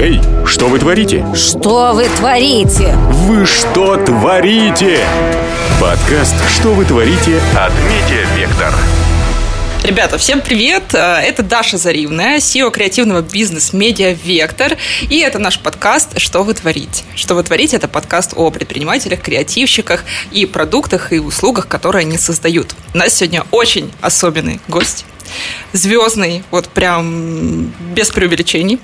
Эй, что вы творите? Что вы творите? Вы что творите? Подкаст «Что вы творите» от Медиавектор. Ребята, всем привет! Э, это Даша Заривная, SEO креативного бизнес-медиа «Вектор». И это наш подкаст «Что вы творите?». «Что вы творите?» – это подкаст о предпринимателях, креативщиках и продуктах и услугах, которые они создают. У нас сегодня очень особенный гость звездный, вот прям без преувеличений.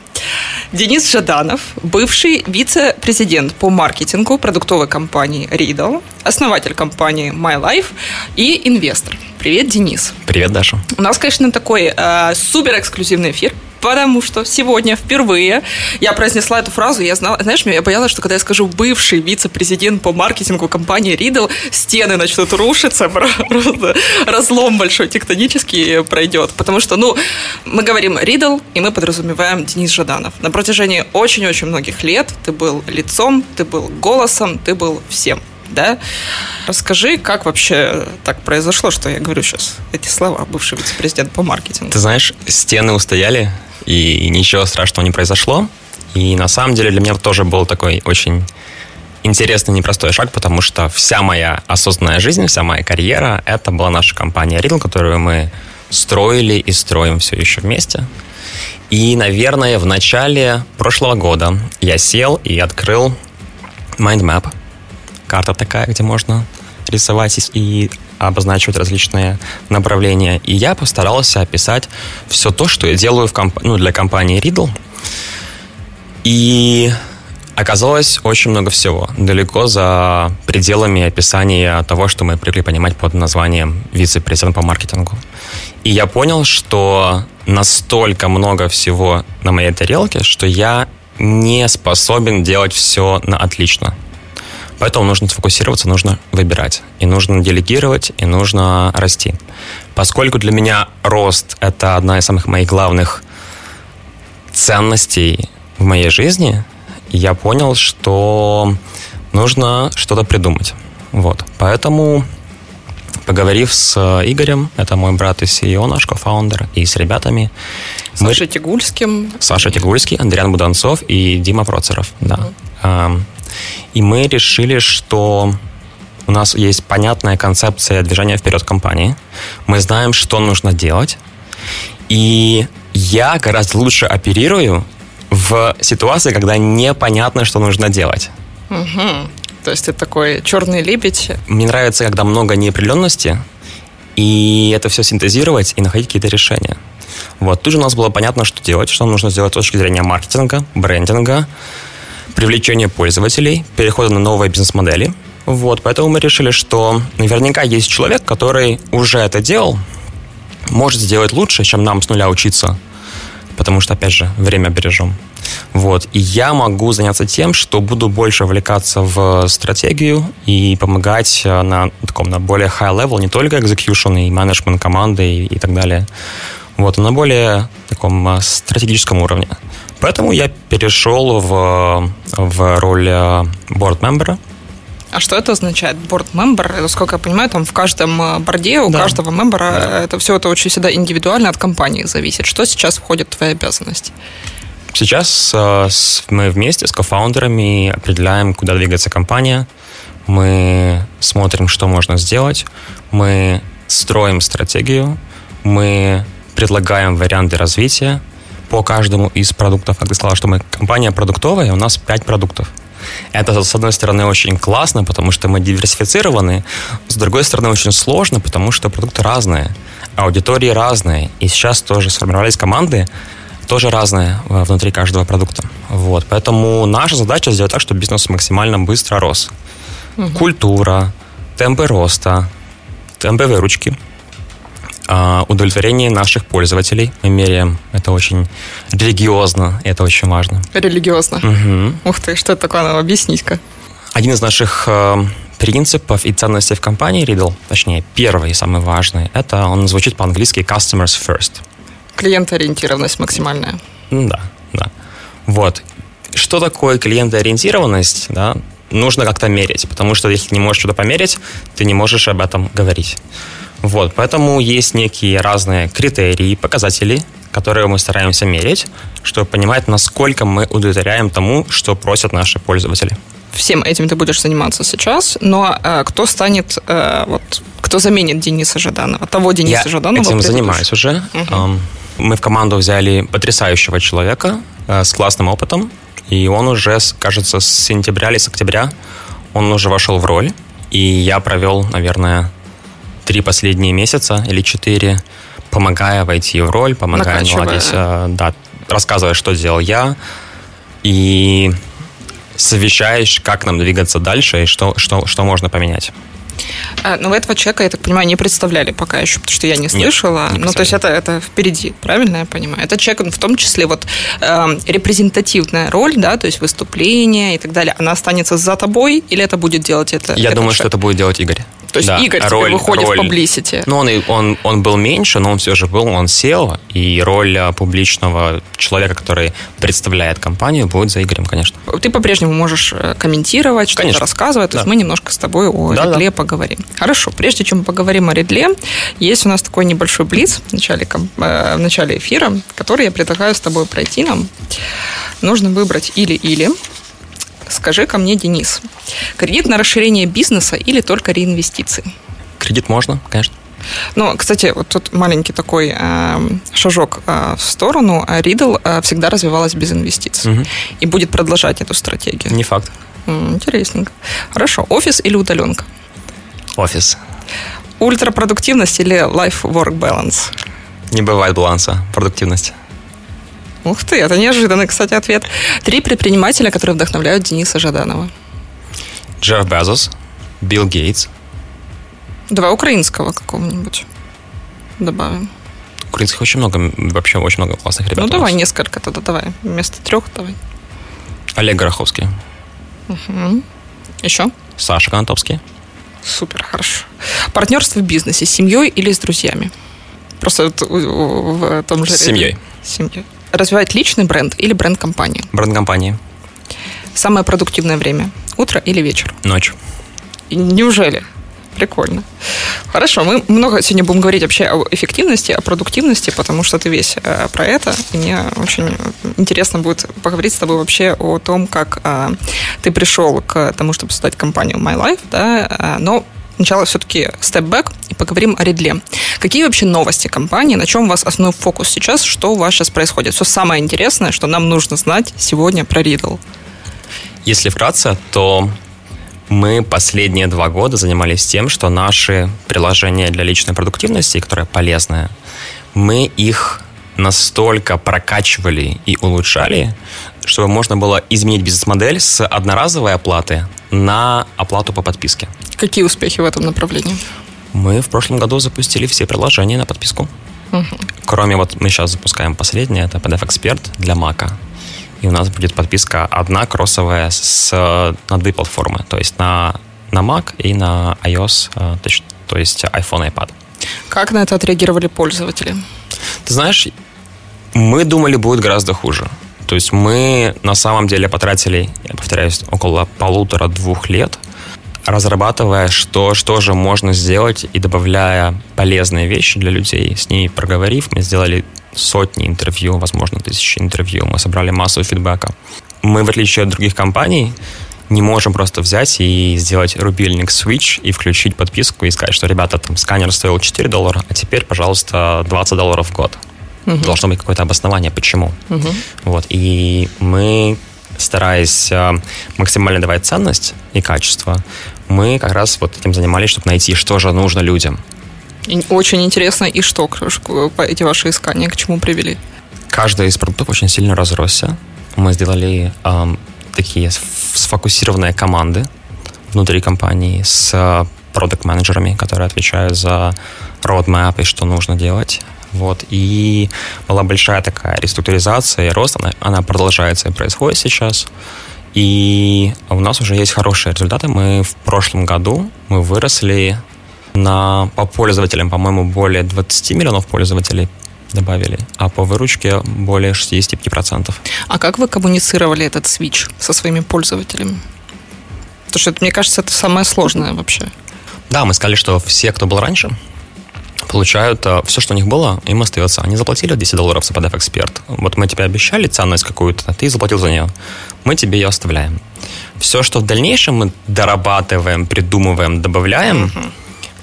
Денис Жаданов, бывший вице-президент по маркетингу продуктовой компании Riddle, основатель компании My Life и инвестор. Привет, Денис. Привет, Даша. У нас, конечно, такой э, супер эксклюзивный эфир потому что сегодня впервые я произнесла эту фразу, я знала, знаешь, я боялась, что когда я скажу бывший вице-президент по маркетингу компании Riddle, стены начнут рушиться, просто разлом большой тектонический пройдет, потому что, ну, мы говорим Riddle, и мы подразумеваем Денис Жаданов. На протяжении очень-очень многих лет ты был лицом, ты был голосом, ты был всем да? Расскажи, как вообще так произошло, что я говорю сейчас эти слова, бывший вице-президент по маркетингу. Ты знаешь, стены устояли, и ничего страшного не произошло. И на самом деле для меня тоже был такой очень интересный, непростой шаг, потому что вся моя осознанная жизнь, вся моя карьера, это была наша компания Riddle, которую мы строили и строим все еще вместе. И, наверное, в начале прошлого года я сел и открыл Mindmap. Карта такая, где можно рисовать и обозначивать различные направления. И я постарался описать все то, что я делаю в комп... ну, для компании Riddle. И оказалось очень много всего, далеко за пределами описания того, что мы привыкли понимать под названием вице-президент по маркетингу. И я понял, что настолько много всего на моей тарелке, что я не способен делать все на отлично. Поэтому нужно сфокусироваться, нужно выбирать. И нужно делегировать, и нужно расти. Поскольку для меня рост – это одна из самых моих главных ценностей в моей жизни, я понял, что нужно что-то придумать. Вот. Поэтому, поговорив с Игорем, это мой брат и CEO, наш кофаундер, и с ребятами... Саша мы... Тигульским. Саша Тигульский, Андриан Буданцов и Дима Процеров, да. Mm-hmm. И мы решили, что у нас есть понятная концепция движения вперед компании. Мы знаем, что нужно делать. И я гораздо лучше оперирую в ситуации, когда непонятно, что нужно делать. Угу. То есть это такой черный лебедь. Мне нравится, когда много неопределенности, и это все синтезировать и находить какие-то решения. Вот, тут же у нас было понятно, что делать, что нужно сделать с точки зрения маркетинга, брендинга, привлечения пользователей, перехода на новые бизнес-модели. Вот, поэтому мы решили, что наверняка есть человек, который уже это делал, может сделать лучше, чем нам с нуля учиться, потому что, опять же, время бережем. Вот. И я могу заняться тем, что буду больше вовлекаться в стратегию и помогать э, на таком на более high level, не только execution и менеджмент команды и, и так далее, вот, на более таком э, стратегическом уровне. Поэтому я перешел в, в роль борд-мембера. Э, а что это означает? Борд-мембер, насколько я понимаю, там в каждом э, борде у да. каждого мембера да. это все это очень всегда индивидуально от компании зависит. Что сейчас входит в твои обязанности? Сейчас э, мы вместе с кофаундерами определяем, куда двигается компания. Мы смотрим, что можно сделать. Мы строим стратегию. Мы предлагаем варианты развития по каждому из продуктов. Как ты сказала, что мы компания продуктовая, у нас 5 продуктов. Это, с одной стороны, очень классно, потому что мы диверсифицированы. С другой стороны, очень сложно, потому что продукты разные, аудитории разные. И сейчас тоже сформировались команды, тоже разные внутри каждого продукта. Вот. Поэтому наша задача сделать так, чтобы бизнес максимально быстро рос. Угу. Культура, темпы роста, темпы выручки – удовлетворение наших пользователей. Мы меряем это очень религиозно, и это очень важно. Религиозно? Угу. Ух ты, что это такое? Надо объяснить-ка. Один из наших э, принципов и ценностей в компании Riddle, точнее, первый и самый важный, это он звучит по-английски customers first. Клиентоориентированность максимальная. Да, да. Вот. Что такое клиентоориентированность, да, нужно как-то мерить, потому что если не можешь что-то померить, ты не можешь об этом говорить. Вот, поэтому есть некие разные критерии, показатели, которые мы стараемся мерить, чтобы понимать, насколько мы удовлетворяем тому, что просят наши пользователи. Всем этим ты будешь заниматься сейчас, но э, кто станет, э, вот, кто заменит Дениса Жаданова, того Дениса Я Жаданова? этим предыдущего? занимаюсь уже. Эм, Мы в команду взяли потрясающего человека э, с классным опытом, и он уже, кажется, с сентября или с октября он уже вошел в роль, и я провел, наверное, три последние месяца или четыре, помогая войти в роль, помогая Накачивая. наладить, э, да, рассказывая, что делал я, и совещаешь, как нам двигаться дальше и что, что, что можно поменять. А, но вы этого человека, я так понимаю, не представляли пока еще, потому что я не слышала. не ну, то есть это, это впереди, правильно я понимаю? Это человек, он в том числе вот эм, репрезентативная роль, да, то есть выступление и так далее, она останется за тобой или это будет делать это? Я думаю, что человек? это будет делать Игорь. То есть Да, Игорь теперь роль- выходит роль- в publicity. Ну, он, он, он был меньше, но он все же был, он сел, и роль а, публичного человека, который представляет компанию, будет за Игорем, конечно. Ты по-прежнему можешь э, комментировать, что-то Конечно. рассказывать. То есть Да. мы немножко с тобой о Да, Редле поговорим. Хорошо, прежде чем мы поговорим о Редле, есть у нас такой небольшой блиц в начале, э, в начале эфира, который я предлагаю с тобой пройти нам. Нужно выбрать или-или. Скажи ко мне, Денис, кредит на расширение бизнеса или только реинвестиции? Кредит можно, конечно. Ну, кстати, вот тут маленький такой э, шажок э, в сторону. Ридл э, всегда развивалась без инвестиций Мгм. и будет продолжать эту стратегию. Не факт. М, Интересненько. Хорошо. Офис или удаленка? Офис. Ультрапродуктивность или life-work balance? Не бывает баланса, продуктивность. Ух ты, это неожиданный, кстати, ответ. Три предпринимателя, которые вдохновляют Дениса Жаданова. Джефф Безос, Билл Гейтс. Давай украинского какого-нибудь добавим. Украинских очень много, вообще очень много классных ребят. ну, давай несколько тогда, давай. Вместо трех давай. Олег Гороховский, Еще? Саша Конотопский. Супер, хорошо. Партнерство в бизнесе с семьей или с друзьями? Просто вот в том же... С семьей. С семьей. Развивать личный бренд или бренд компании? Бренд компании. Самое продуктивное время? Утро или вечер? Ночь. Неужели? Прикольно. Хорошо, мы много сегодня будем говорить вообще о эффективности, о продуктивности, потому что ты весь э, про это. И мне очень интересно будет поговорить с тобой вообще о том, как э, ты пришел к тому, чтобы создать компанию My Life, да, э, но Сначала все-таки степ-бэк и поговорим о Редле. Какие вообще новости компании? На чем у вас основной фокус сейчас? Что у вас сейчас происходит? Все самое интересное, что нам нужно знать сегодня про Ридл. Если вкратце, то мы последние два года занимались тем, что наши приложения для личной продуктивности, которые полезные, мы их настолько прокачивали и улучшали, чтобы можно было изменить бизнес-модель с одноразовой оплаты на оплату по подписке. Какие успехи в этом направлении? Мы в прошлом году запустили все приложения на подписку. Кроме вот мы сейчас запускаем последнее, это PDF Expert для Mac. И у нас будет подписка одна кроссовая с на две платформы, то есть на, на Mac и на iOS, э, то есть- то есть iPhone и iPad. Как на это отреагировали пользователи? Ты знаешь, мы думали, будет гораздо хуже. То есть мы на самом деле потратили, я повторяюсь, около полутора-двух лет, разрабатывая, что, что же можно сделать и добавляя полезные вещи для людей. С ними проговорив, мы сделали сотни интервью, возможно, тысячи интервью. Мы собрали массу фидбэка. Мы, в отличие от других компаний, не можем просто взять и сделать рубильник switch и включить подписку и сказать, что, ребята, там сканер стоил 4 доллара, а теперь, пожалуйста, 20 долларов в год. Должно быть какое-то обоснование, почему. Вот. И мы, стараясь э, максимально давать ценность и качество, мы как раз вот этим занимались, чтобы найти, что же нужно людям. Очень интересно, и что эти ваши искания к чему привели? Каждый из продуктов очень сильно разросся. Мы сделали эм, такие сф- сфокусированные команды внутри компании с продукт-менеджерами, которые отвечают за roadmap и что нужно делать. Вот. И была большая такая реструктуризация и рост. Она, она продолжается и происходит сейчас. И у нас уже есть хорошие результаты. Мы в прошлом году мы выросли на, по пользователям, по-моему, более 20 миллионов пользователей добавили, а по выручке более 65%. А как вы коммуницировали этот свич со своими пользователями? Потому что, это, мне кажется, это самое сложное вообще. Да, мы сказали, что все, кто был раньше, получают э, все, что у них было, им остается. Они заплатили 10 долларов за подав эксперт. Вот мы тебе обещали ценность какую-то, а ты заплатил за нее. Мы тебе ее оставляем. Все, что в дальнейшем мы дорабатываем, придумываем, добавляем, угу.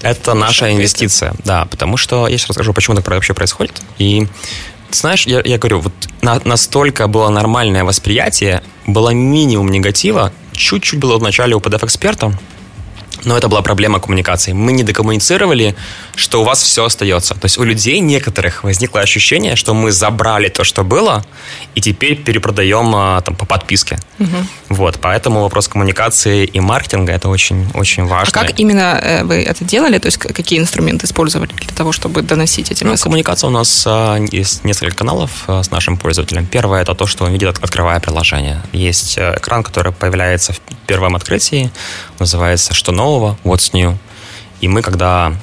это наша инвестиция. Да, потому что я сейчас расскажу, почему так вообще происходит. И знаешь, я, я говорю, вот на, настолько было нормальное восприятие, было минимум негатива, чуть-чуть было в начале у PDF-эксперта, но это была проблема коммуникации. Мы не докоммуницировали, что у вас все остается. То есть у людей некоторых возникло ощущение, что мы забрали то, что было, и теперь перепродаем а, там, по подписке. Угу. Вот, поэтому вопрос коммуникации и маркетинга это очень, очень важно. А как именно э, вы это делали? То есть какие инструменты использовали для того, чтобы доносить эти ну, Коммуникация у нас а, есть несколько каналов а, с нашим пользователем. Первое это то, что он видит, открывая приложение. Есть э, экран, который появляется в первом открытии, называется «Что нового?», «What's new?». И мы, когда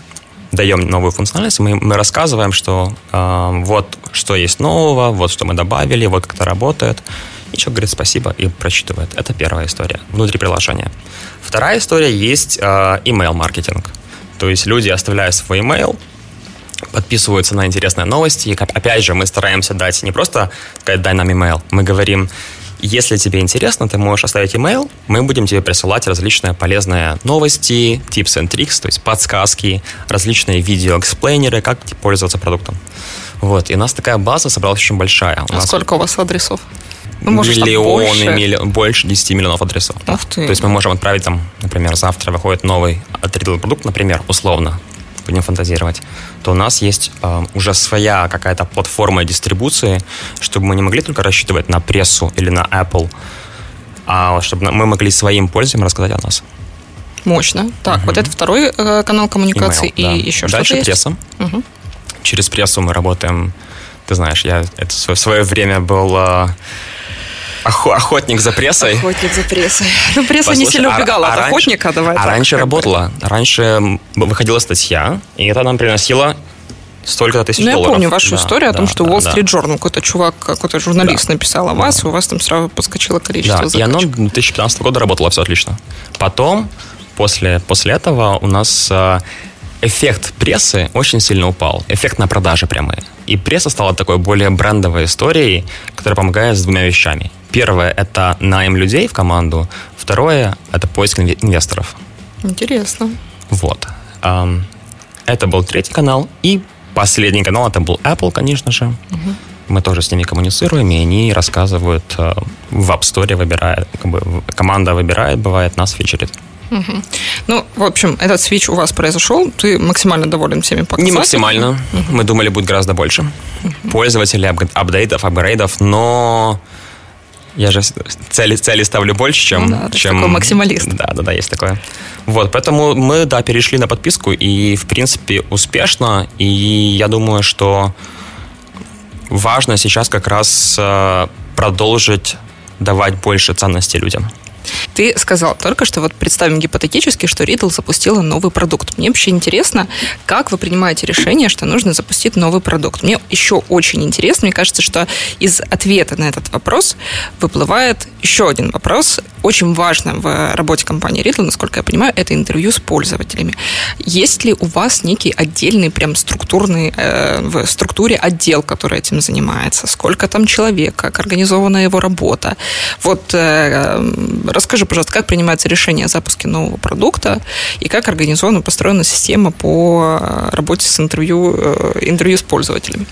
даем новую функциональность, мы, мы рассказываем, что э, вот что есть нового, вот что мы добавили, вот как это работает. И человек говорит спасибо и прочитывает. Это первая история внутри приложения. Вторая история есть э, email маркетинг. То есть люди, оставляя свой email, подписываются на интересные новости. И, опять же, мы стараемся дать не просто сказать, дай нам email. Мы говорим, если тебе интересно, ты можешь оставить email, мы будем тебе присылать различные полезные новости, tips and tricks, то есть подсказки, различные видео-эксплейнеры, как пользоваться продуктом. Вот, и у нас такая база собралась очень большая. У а нас... сколько у вас адресов? Ну, может, миллионы, больше? Милли... больше 10 миллионов адресов. Ух ты. То есть мы можем отправить там, например, завтра выходит новый отрядовый продукт, например, условно, будем фантазировать, то у нас есть э, уже своя какая-то платформа дистрибуции, чтобы мы не могли только рассчитывать на прессу или на Apple, а чтобы мы могли своим пользователям рассказать о нас. Мощно. Так, угу. вот это второй э, канал коммуникации Email, и да. еще что-то Дальше пресса. Угу. Через прессу мы работаем, ты знаешь, я это в свое время был... Э, охотник за прессой. Охотник за прессой. Ну, пресса Послушай, не сильно а убегала а, от а охотника, раньше, давай А так, раньше работала. Бы. Раньше выходила статья, и это нам приносило столько тысяч ну, долларов. я помню вашу да, историю да, о том, что да, Wall Street. Journal, какой-то чувак, какой-то журналист написал о вас, и у вас там сразу подскочило количество да, заказчиков. и оно 2015 года работало все отлично. Потом, после, после этого у нас э, эффект прессы очень сильно упал. Эффект на продажи прямые. И пресса стала такой более брендовой историей, которая помогает с двумя вещами. Первое – это найм людей в команду. Второе – это поиск инвесторов. Интересно. Вот. Это был третий канал. И последний канал – это был Apple, конечно же. Угу. Мы тоже с ними коммуницируем, и они рассказывают э, в App Store, выбирает, как бы, команда выбирает, бывает, нас фичерит. Угу. Ну, в общем, этот свич у вас произошел. Ты максимально доволен всеми показателями? Не максимально. Угу. Мы думали, будет гораздо больше. Угу. Пользователей, апдейтов, апгрейдов, но я же цели, цели ставлю больше, чем... Ну, да, чем... такой максималист. Да, да, да, есть такое. Вот, поэтому мы, да, перешли на подписку, и, в принципе, успешно, и я думаю, что важно сейчас как раз э, продолжить давать больше ценности людям. Ты сказал только что, вот представим гипотетически, что Riddle запустила новый продукт. Мне вообще интересно, как вы принимаете решение, что нужно запустить новый продукт. Мне еще очень интересно, мне кажется, что из ответа на этот вопрос выплывает еще один вопрос, очень важно в работе компании Riddle, насколько я понимаю, это интервью с пользователями. Есть ли у вас некий отдельный, прям структурный, э, в структуре отдел, который этим занимается? Сколько там человек, как организована его работа? Вот э, расскажи, пожалуйста, как принимается решение о запуске нового продукта и как организована, построена система по э, работе с интервью, э, интервью с пользователями?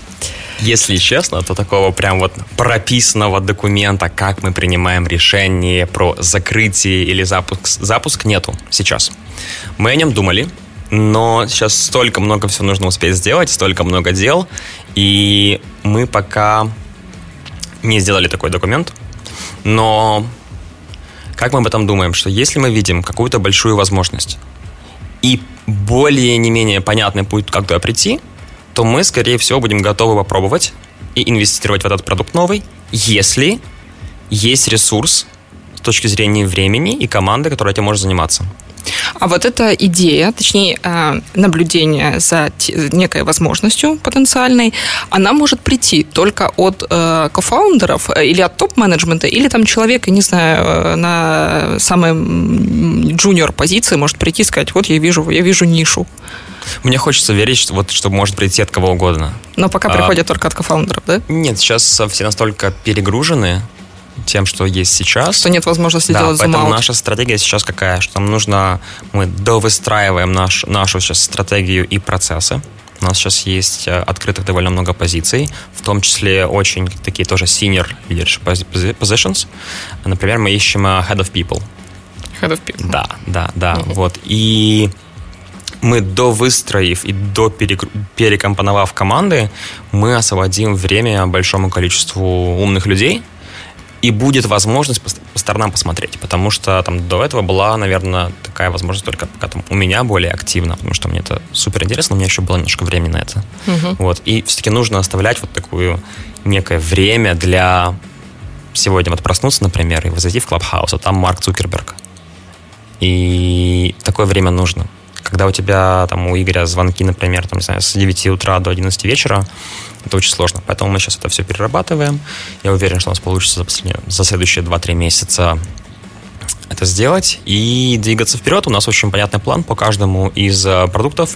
Если честно, то такого прям вот прописанного документа, как мы принимаем решение про закрытие или запуск, запуск нету сейчас. Мы о нем думали, но сейчас столько много всего нужно успеть сделать, столько много дел, и мы пока не сделали такой документ, но как мы об этом думаем, что если мы видим какую-то большую возможность и более не менее понятный путь, как туда прийти, то мы, скорее всего, будем готовы попробовать и инвестировать в этот продукт новый, если есть ресурс с точки зрения времени и команды, которая этим может заниматься. А вот эта идея, точнее, э, наблюдение за некой возможностью потенциальной, она может прийти только от э, кофаундеров э, или от топ-менеджмента, или там человек, не знаю, на самой джуниор позиции может прийти и сказать, вот я вижу, я вижу нишу. Мне хочется верить, что, вот, что может прийти от кого угодно. Но пока а, приходят только от кофаундеров, да? Нет, сейчас все настолько перегружены, тем, что есть сейчас. Что нет возможности да, делать поэтому наша стратегия сейчас какая? Что нам нужно, мы довыстраиваем наш, нашу сейчас стратегию и процессы. У нас сейчас есть э, открытых довольно много позиций, в том числе очень такие тоже senior leadership positions. Например, мы ищем э, head of people. Head of people. Да, да, да. Uh-huh. Вот. И мы до выстроив и до перекомпоновав команды, мы освободим время большому количеству умных людей, и будет возможность по, по сторонам посмотреть, потому что там до этого была, наверное, такая возможность только пока там у меня более активно, потому что мне это супер интересно, у меня еще было немножко времени на это. Угу. Вот, и все-таки нужно оставлять вот такое некое время для сегодня вот проснуться, например, и зайти в Клабхаус, а там Марк Цукерберг. И такое время нужно. Когда у тебя там у Игоря звонки, например, там, не знаю, с 9 утра до 11 вечера, это очень сложно. Поэтому мы сейчас это все перерабатываем. Я уверен, что у нас получится за, за следующие 2-3 месяца это сделать и двигаться вперед. У нас очень понятный план по каждому из э, продуктов.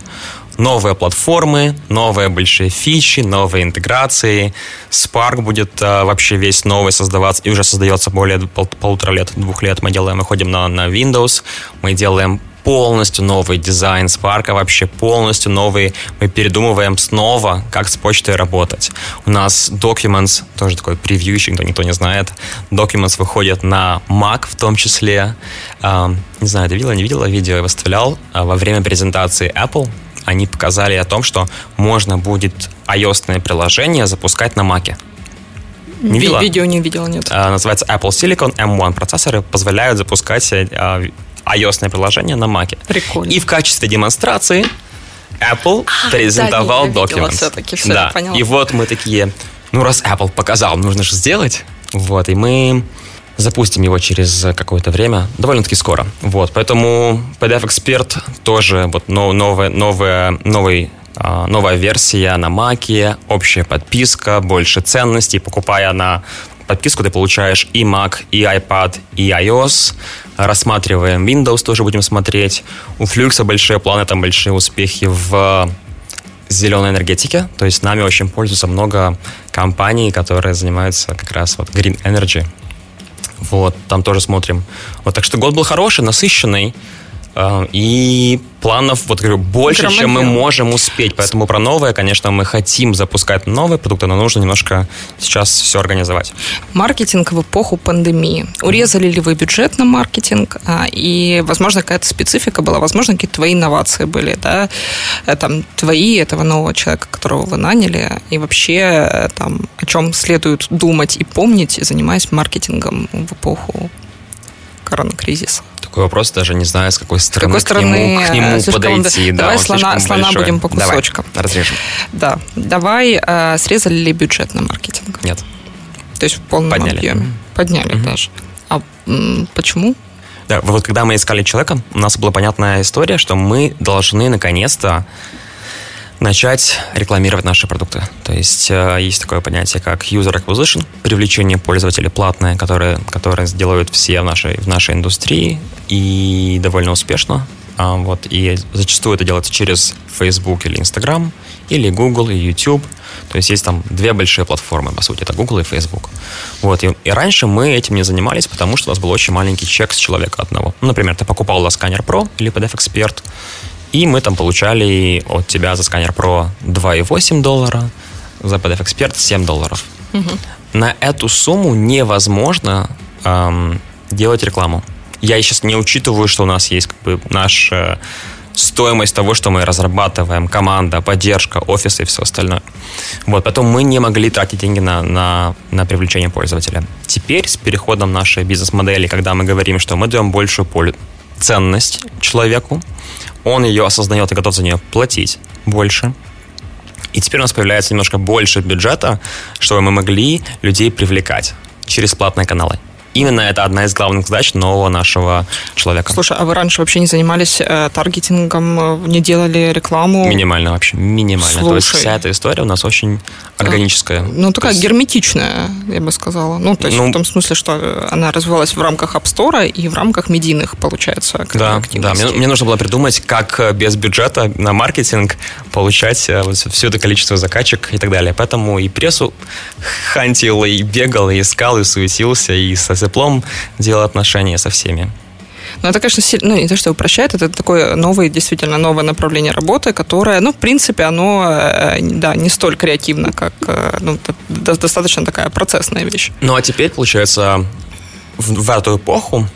Новые платформы, новые большие фичи, новые интеграции. Spark будет а, вообще весь новый создаваться и уже создается более пол, полутора лет, двух лет. Мы делаем, мы ходим на, на Windows, мы делаем полностью новый дизайн Spark, вообще полностью новый. Мы передумываем снова, как с почтой работать. У нас Documents, тоже такой превью, еще никто, не знает. Documents выходит на Mac в том числе. Uh, не знаю, ты видела, не видела видео, я выставлял uh, во время презентации Apple. Они показали о том, что можно будет iOS приложение запускать на Mac. Не видела? Видео не видела, нет. Uh, называется Apple Silicon M1 процессоры, позволяют запускать uh, iOS приложение на Mac. Прикольно. И в качестве демонстрации Apple а, презентовал да, Documents. Все, да. И вот мы такие, ну раз Apple показал, нужно же сделать. Вот, и мы запустим его через какое-то время, довольно-таки скоро. Вот, поэтому PDF Expert тоже вот новая, новая, новый а, новая версия на Mac, общая подписка, больше ценностей. Покупая на подписку, ты получаешь и Mac, и iPad, и iOS рассматриваем Windows, тоже будем смотреть. У Flux большие планы, там большие успехи в зеленой энергетике, то есть нами очень пользуются много компаний, которые занимаются как раз вот Green Energy. Вот, там тоже смотрим. Вот, так что год был хороший, насыщенный. Э, и планов, вот говорю, больше, Громадил. чем мы можем успеть. Поэтому про новое, конечно, мы хотим запускать новые продукты, но нужно немножко сейчас все организовать. Маркетинг в эпоху пандемии. Урезали ли вы бюджет на маркетинг? А, и, возможно, какая-то специфика была, возможно, какие-то твои инновации были, да? Э, там, твои, этого нового человека, которого вы наняли, и вообще э, там, о чем следует думать и помнить, занимаясь маркетингом в эпоху коронакризиса такой вопрос, даже не знаю, с какой стороны, какой стороны к нему, к нему э, подойти. Да, давай слона, слона будем по кусочкам. Давай, разрежем. Да. Давай, э, срезали ли бюджет на маркетинг? Нет. То есть в полном Подняли. объеме? Подняли mm даже. А м, почему? Да, вот когда мы искали человека, у нас была понятная история, что мы должны наконец-то начать рекламировать наши продукты. То есть э, есть такое понятие, как user acquisition, привлечение пользователей платное, которое, которое делают все в нашей, в нашей индустрии и довольно успешно. А, вот, и зачастую это делается через Facebook или Instagram, или Google и YouTube. То есть есть там две большие платформы, по сути, это Google и Facebook. Вот, и, и раньше мы этим не занимались, потому что у нас был очень маленький чек с человека одного. Например, ты покупал Lascanner Pro или PDF Expert, и мы там получали от тебя за сканер Pro 2,8 доллара, за PDF Expert 7 долларов. Угу. На эту сумму невозможно эм, делать рекламу. Я сейчас не учитываю, что у нас есть как бы наша стоимость того, что мы разрабатываем, команда, поддержка, офисы и все остальное. Вот, потом мы не могли тратить деньги на, на, на привлечение пользователя. Теперь с переходом нашей бизнес-модели, когда мы говорим, что мы даем большую ценность человеку, он ее осознает и готов за нее платить больше. И теперь у нас появляется немножко больше бюджета, чтобы мы могли людей привлекать через платные каналы. именно это одна из главных задач нового нашего человека. Слушай, а вы раньше вообще не занимались э, таргетингом, э, не делали рекламу? Минимально вообще, минимально. Слушай. То есть вся эта история у нас очень органическая. Ну, такая есть- герметичная, я бы сказала. Ну, то есть Ну, в том смысле, что э, она развивалась в рамках App Store и в рамках медийных, получается, Да, да. Мне, мне нужно было придумать, как э, без бюджета на маркетинг получать э, вот все это количество закачек и так далее. Поэтому и прессу хантил, и бегал, и искал, и суетился, и со Зеплом делал отношения со всеми. Ну, это, конечно, сильно, ну, не то, что упрощает, это такое новое, действительно новое направление работы, которое, ну, в принципе, оно, э, да, не столь креативно, как, э, ну, достаточно такая процессная вещь. Ну а теперь, получается, в, в эту эпоху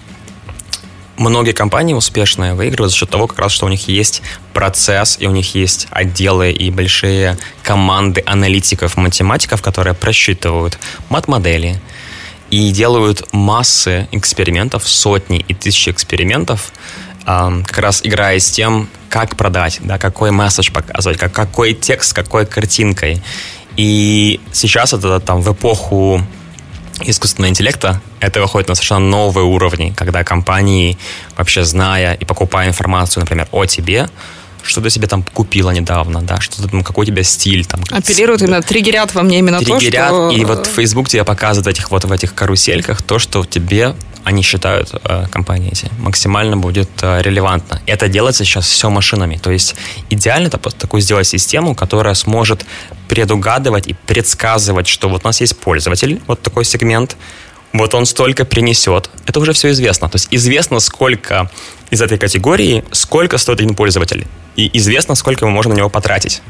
многие компании успешные выигрывают за счет того, как раз, что у них есть процесс, и у них есть отделы и большие команды аналитиков, математиков, которые просчитывают мат-модели и делают массы экспериментов, сотни и тысячи экспериментов, ам, как раз играя с тем, как продать, да, какой месседж показывать, как, какой текст, какой картинкой. И сейчас это там в эпоху искусственного интеллекта это выходит на совершенно новые уровни, когда компании, вообще зная и покупая информацию, например, о тебе, что ты себе там купила недавно, да, что ты там, какой у тебя стиль там. Апеллируют именно, триггерят во мне именно то, триггерят, что... и вот Facebook тебе показывает этих вот в этих карусельках то, что тебе они считают э, компании эти максимально будет э, релевантно. Это делается сейчас все машинами. То есть идеально это такую сделать систему, которая сможет предугадывать и предсказывать, что вот у нас есть пользователь, вот такой сегмент, вот он столько принесет. Это уже все известно. То есть известно, сколько из этой категории, сколько стоит один пользователь. И известно, сколько мы можем на него потратить.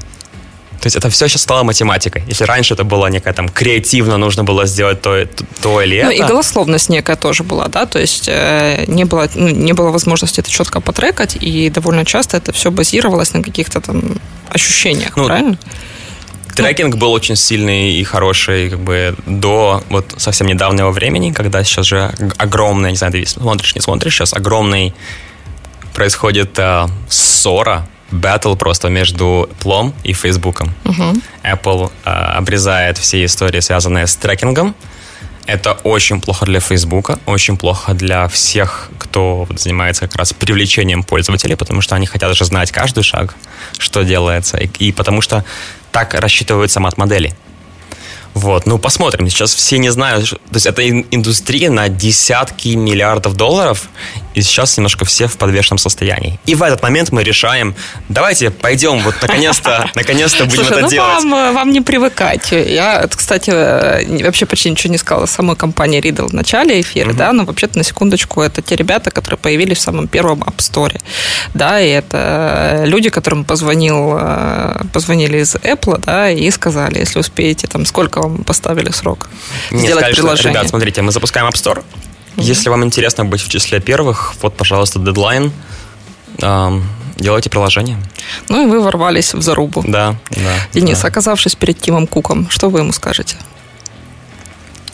То есть это все сейчас стало математикой. Если раньше это было некое там креативно, нужно было сделать то, то, то или Ну, это. и голословность некая тоже была, да, то есть э, не, было, ну, не было возможности это четко потрекать, и довольно часто это все базировалось на каких-то там ощущениях, Ну, правильно? Трекинг был очень сильный и хороший как бы до вот совсем недавнего времени, когда сейчас же огромный, не знаю, ты смотришь, не смотришь, сейчас огромный происходит э, ссора, баттл просто между Plom и Фейсбуком. Apple э, обрезает все истории, связанные с трекингом. Это очень плохо для Фейсбука, очень плохо для всех, кто занимается как раз привлечением пользователей, потому что они хотят же знать каждый шаг, что делается, и, и потому что так рассчитываются мат-модели. Вот, ну посмотрим. Сейчас все не знают, то есть это ин- индустрия на десятки миллиардов долларов, и сейчас немножко все в подвешенном состоянии. И в этот момент мы решаем, давайте пойдем, вот наконец-то, наконец-то будем Слушай, это ну делать. вам, э, вам не привыкать. Я, кстати, э, вообще почти ничего не сказала о самой компании Riddle в начале эфира, да, но вообще-то на секундочку это те ребята, которые появились в самом первом App Store, да, и это люди, которым позвонил, э, позвонили из Apple, да, и сказали, если успеете, там, сколько вам поставили срок Мне сделать что, приложение. ребят, смотрите, мы запускаем App Store. Если вам интересно быть в числе первых, вот, пожалуйста, дедлайн. Эм, делайте приложение. Ну, и вы ворвались в зарубу. Да, да. Денис, да. оказавшись перед Тимом Куком, что вы ему скажете?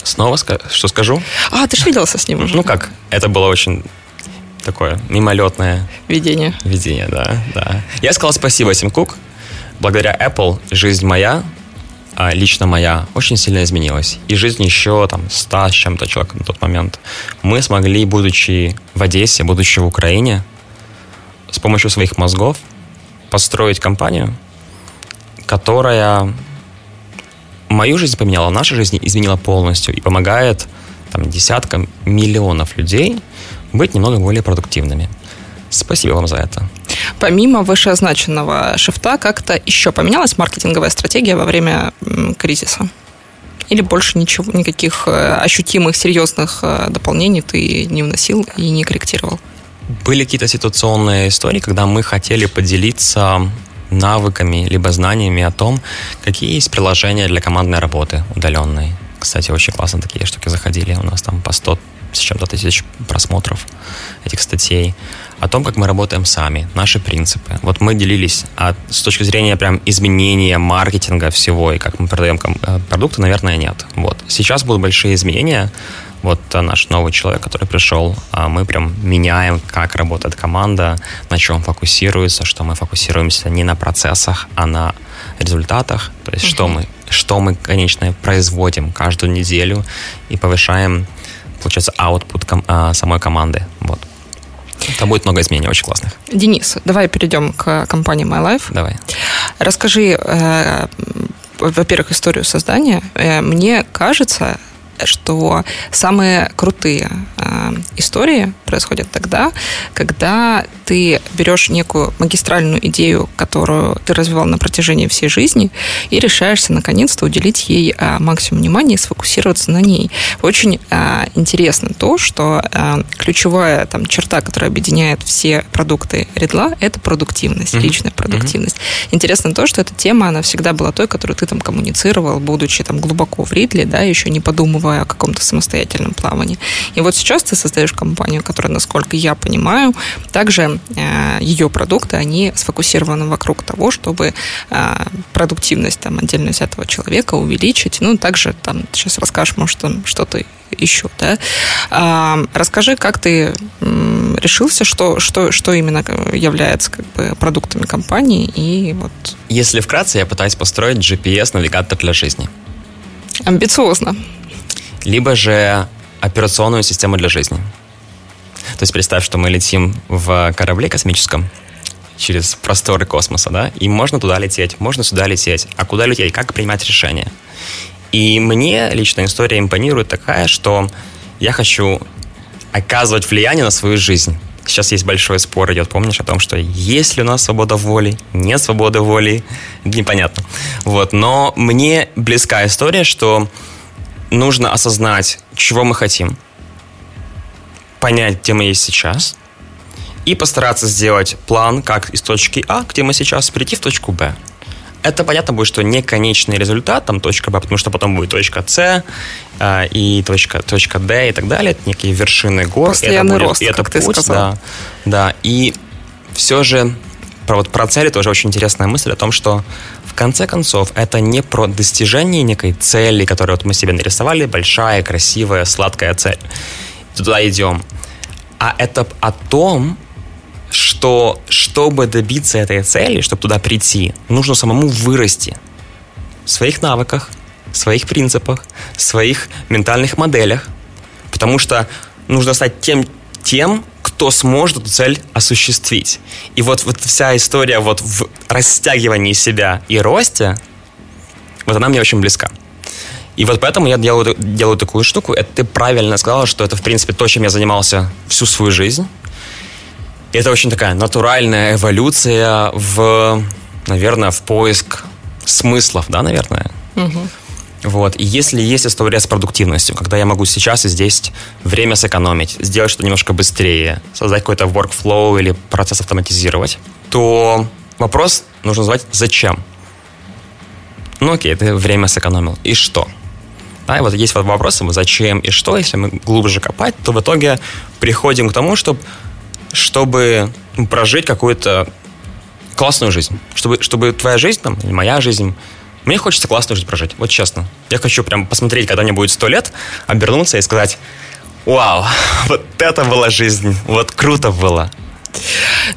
Снова ска- что скажу? А, ты же виделся с ним уже? Ну как, это было очень такое мимолетное Видение. видение, да, да. Я сказал спасибо, Тим Кук. Благодаря Apple жизнь моя, лично моя, очень сильно изменилась. И жизнь еще там ста с чем-то человек на тот момент. Мы смогли, будучи в Одессе, будучи в Украине, с помощью своих мозгов построить компанию, которая мою жизнь поменяла, нашу жизнь изменила полностью и помогает там, десяткам миллионов людей быть немного более продуктивными. Спасибо вам за это. Помимо вышеозначенного шифта, как-то еще поменялась маркетинговая стратегия во время кризиса? Или больше ничего, никаких э, ощутимых, серьезных э, дополнений ты не вносил и не корректировал? Были какие-то ситуационные истории, когда мы хотели поделиться навыками либо знаниями о том, какие есть приложения для командной работы удаленной. Кстати, очень классно такие штуки заходили. У нас там по 100 с чем-то тысяч просмотров этих статей. О том, как мы работаем сами, наши принципы. Вот мы делились а с точки зрения прям изменения маркетинга всего и как мы продаем э, продукты, наверное, нет. Вот. Сейчас будут большие изменения. Вот э, наш новый человек, который пришел, а мы прям меняем, как работает команда, на чем фокусируется, что мы фокусируемся не на процессах, а на результатах. То есть что мы, что мы, конечно, производим каждую неделю и повышаем получается, output ком- а, самой команды. Вот. Там будет много изменений очень классных. Денис, давай перейдем к компании My Life. Давай. Расскажи, э, во-первых, историю создания. Э, мне кажется, что самые крутые э, истории происходят тогда, когда ты берешь некую магистральную идею, которую ты развивал на протяжении всей жизни, и решаешься наконец-то уделить ей э, максимум внимания и сфокусироваться на ней. Очень э, интересно то, что э, ключевая там, черта, которая объединяет все продукты Редла, это продуктивность, mm-hmm. личная продуктивность. Mm-hmm. Интересно то, что эта тема, она всегда была той, которую ты там коммуницировал, будучи там глубоко в Ридле, да, еще не подумывая о каком-то самостоятельном плавании. И вот сейчас ты создаешь компанию, которая, насколько я понимаю, также э, ее продукты, они сфокусированы вокруг того, чтобы э, продуктивность там отдельно взятого человека увеличить. Ну, также там сейчас расскажешь, может, там что-то еще, да. А, расскажи, как ты решился, что, что, что именно является как бы продуктами компании и вот... Если вкратце, я пытаюсь построить GPS-навигатор для жизни. Амбициозно либо же операционную систему для жизни. То есть представь, что мы летим в корабле космическом через просторы космоса, да, и можно туда лететь, можно сюда лететь. А куда лететь, как принимать решения? И мне лично история импонирует такая, что я хочу оказывать влияние на свою жизнь. Сейчас есть большой спор идет, помнишь, о том, что есть ли у нас свобода воли, нет свободы воли, непонятно. Вот, но мне близка история, что нужно осознать, чего мы хотим, понять, где мы есть сейчас, и постараться сделать план, как из точки А, где мы сейчас, прийти в точку Б. Это понятно будет, что не конечный результат, там точка Б, потому что потом будет точка С э, и точка, точка Д и так далее. Это некие вершины гор. Постоянный это будет, рост, это как путь, ты сказал. Да, да. И все же про, вот, про цели тоже очень интересная мысль о том, что в конце концов, это не про достижение некой цели, которую вот мы себе нарисовали, большая, красивая, сладкая цель. Туда идем. А это о том, что чтобы добиться этой цели, чтобы туда прийти, нужно самому вырасти в своих навыках, своих принципах, своих ментальных моделях, потому что нужно стать тем, тем, кто сможет эту цель осуществить. И вот, вот вся история вот в растягивании себя и росте, вот она мне очень близка. И вот поэтому я делаю, делаю такую штуку. Это ты правильно сказала, что это, в принципе, то, чем я занимался всю свою жизнь. И это очень такая натуральная эволюция в, наверное, в поиск смыслов, да, наверное. Угу. Вот. И если есть история с продуктивностью, когда я могу сейчас и здесь время сэкономить, сделать что-то немножко быстрее, создать какой-то workflow или процесс автоматизировать, то вопрос нужно задать «зачем?». Ну окей, ты время сэкономил. И что? Да, и вот есть вот вопросы «зачем?» и «что?». Если мы глубже копать, то в итоге приходим к тому, чтобы, чтобы прожить какую-то классную жизнь. Чтобы, чтобы твоя жизнь, там, или моя жизнь мне хочется классную жизнь прожить, вот честно. Я хочу прям посмотреть, когда мне будет сто лет, обернуться и сказать, вау, вот это была жизнь, вот круто было.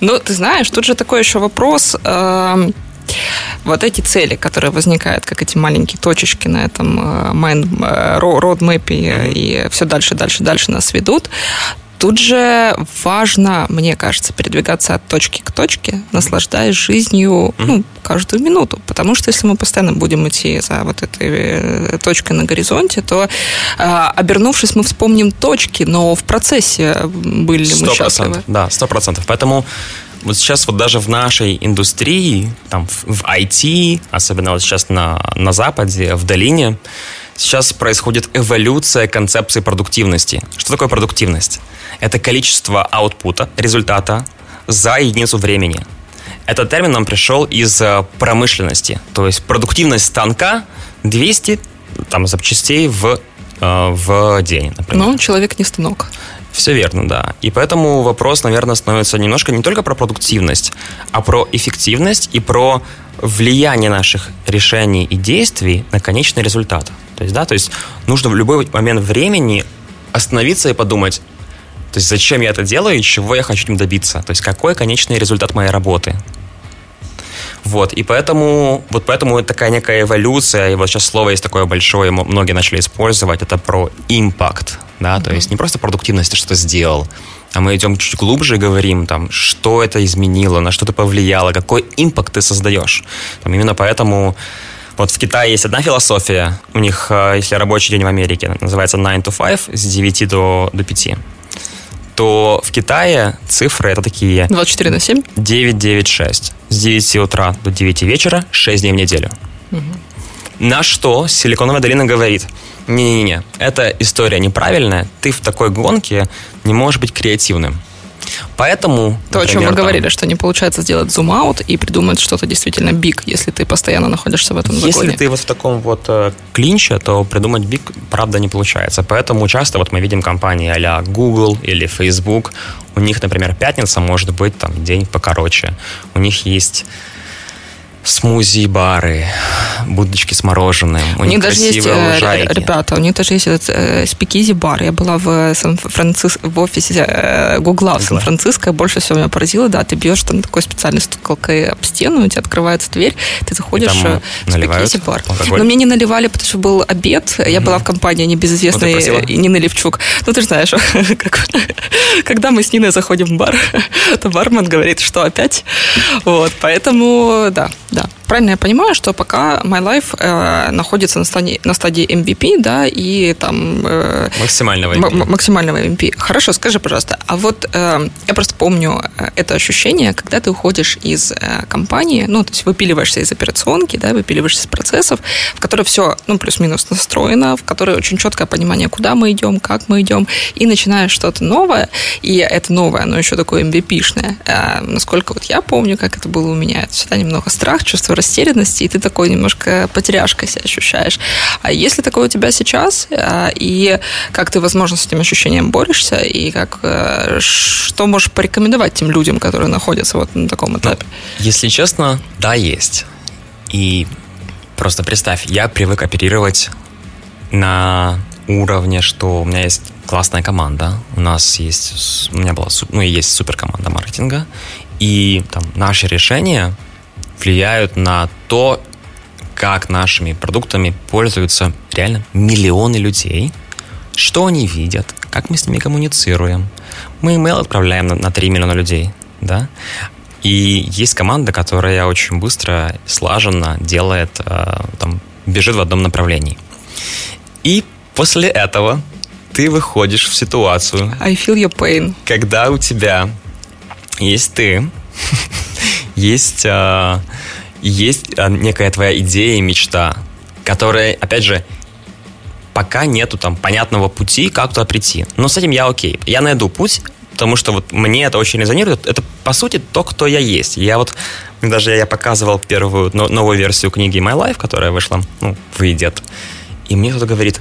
Ну, ты знаешь, тут же такой еще вопрос. Э, вот эти цели, которые возникают, как эти маленькие точечки на этом э, mind, э, и все дальше, дальше, дальше нас ведут, Тут же важно, мне кажется, передвигаться от точки к точке, наслаждаясь жизнью ну, каждую минуту. Потому что если мы постоянно будем идти за вот этой э, точкой на горизонте, то, а, обернувшись, мы вспомним точки, но в процессе были ли мы счастливы. Да, сто процентов. Поэтому вот сейчас вот даже в нашей индустрии, там в IT, особенно вот сейчас на, на Западе, в долине, сейчас происходит эволюция концепции продуктивности. Что такое продуктивность? Это количество аутпута, результата за единицу времени. Этот термин нам пришел из э, промышленности. То есть продуктивность станка 200 там, запчастей в, э, в день, например. Но человек не станок. Все верно, да. И поэтому вопрос, наверное, становится немножко не только про продуктивность, а про эффективность и про влияние наших решений и действий на конечный результат. То есть, да, то есть нужно в любой момент времени остановиться и подумать, то есть зачем я это делаю и чего я хочу этим добиться. То есть какой конечный результат моей работы. Вот, и поэтому, вот поэтому такая некая эволюция, и вот сейчас слово есть такое большое, многие начали использовать, это про импакт. да, то есть не просто продуктивность, ты что-то сделал, а мы идем чуть глубже и говорим, там, что это изменило, на что ты повлияло, какой импакт ты создаешь. Там, именно поэтому вот в Китае есть одна философия, у них, э, если рабочий день в Америке, называется 9 to 5, с 9 до, до 5 то в Китае цифры это такие... 24 на 7? 9, 9, 6. С 9 утра до 9 вечера, 6 дней в неделю. Угу. На что Силиконовая долина говорит, не-не-не, эта история неправильная, ты в такой гонке не можешь быть креативным. Поэтому... То, например, о чем мы там, говорили, что не получается сделать зум-аут и придумать что-то действительно биг, если ты постоянно находишься в этом если загоне. Если ты вот в таком вот э, клинче, то придумать биг, правда, не получается. Поэтому часто вот мы видим компании а Google или Facebook, у них, например, пятница может быть там день покороче. У них есть смузи-бары, будочки с мороженым. У, у них даже есть, э, лужайки. ребята, у них даже есть этот э, спикизи-бар. Я была в Сан-Франциско, в офисе э, Гугла в Сан-Франциско, больше всего меня поразило, да, ты бьешь там такой специальной стуколкой об стену, у тебя открывается дверь, ты заходишь э, в спикизи-бар. Но мне не наливали, потому что был обед, mm-hmm. я была в компании небезызвестной вот Нины Левчук. Ну, ты же знаешь, когда мы с Ниной заходим в бар, то бармен говорит, что опять. Вот, поэтому, да, 고맙습니다. Правильно я понимаю, что пока My Life э, находится на стадии, на стадии MVP, да, и там... Э, максимального MVP. М- максимального MVP. Хорошо, скажи, пожалуйста, а вот э, я просто помню э, это ощущение, когда ты уходишь из э, компании, ну, то есть выпиливаешься из операционки, да, выпиливаешься из процессов, в которой все, ну, плюс-минус настроено, в которой очень четкое понимание, куда мы идем, как мы идем, и начинаешь что-то новое, и это новое, оно еще такое MVP-шное. Э, насколько вот я помню, как это было у меня, это всегда немного страх, чувство растерянности, и ты такой немножко потеряшкой себя ощущаешь. А если такое у тебя сейчас, а, и как ты, возможно, с этим ощущением борешься, и как э, что можешь порекомендовать тем людям, которые находятся вот на таком ну, этапе? Ну, если честно, да, есть. И просто представь, я привык оперировать на уровне, что у меня есть классная команда, у нас есть, у меня была, ну, есть супер команда маркетинга, и там наши решения влияют на то, как нашими продуктами пользуются реально миллионы людей, что они видят, как мы с ними коммуницируем. Мы email отправляем на, на 3 миллиона людей, да, и есть команда, которая очень быстро, слаженно делает, э, там, бежит в одном направлении. И после этого ты выходишь в ситуацию... I feel your pain. Когда у тебя есть ты, есть, э, есть а, некая твоя идея и мечта, которая, опять же, пока нету там понятного пути, как туда прийти. Но с этим я окей. Я найду путь, потому что вот мне это очень резонирует. Это, по сути, то, кто я есть. Я вот, даже я показывал первую новую версию книги My Life, которая вышла, ну, выйдет. И мне кто-то говорит,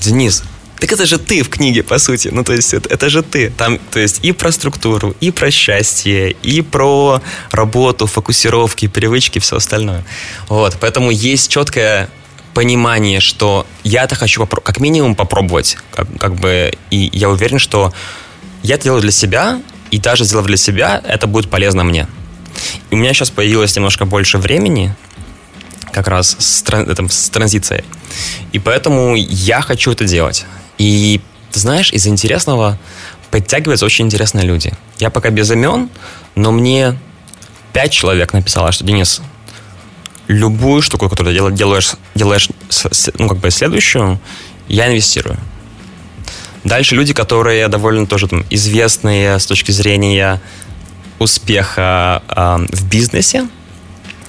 Денис, так это же ты в книге, по сути. Ну, то есть, это, это же ты. Там, то есть, и про структуру, и про счастье, и про работу, фокусировки, привычки, все остальное. Вот, поэтому есть четкое понимание, что я это хочу попро- как минимум попробовать, как, как бы, и я уверен, что я это делаю для себя, и даже сделав для себя, это будет полезно мне. И у меня сейчас появилось немножко больше времени, как раз с, тран- с транзицией. И поэтому я хочу это делать. И знаешь, из интересного подтягиваются очень интересные люди. Я пока без имен, но мне пять человек написало, что Денис, любую штуку, которую ты делаешь, делаешь ну, как бы следующую, я инвестирую. Дальше люди, которые довольно тоже там, известные с точки зрения успеха э, в бизнесе,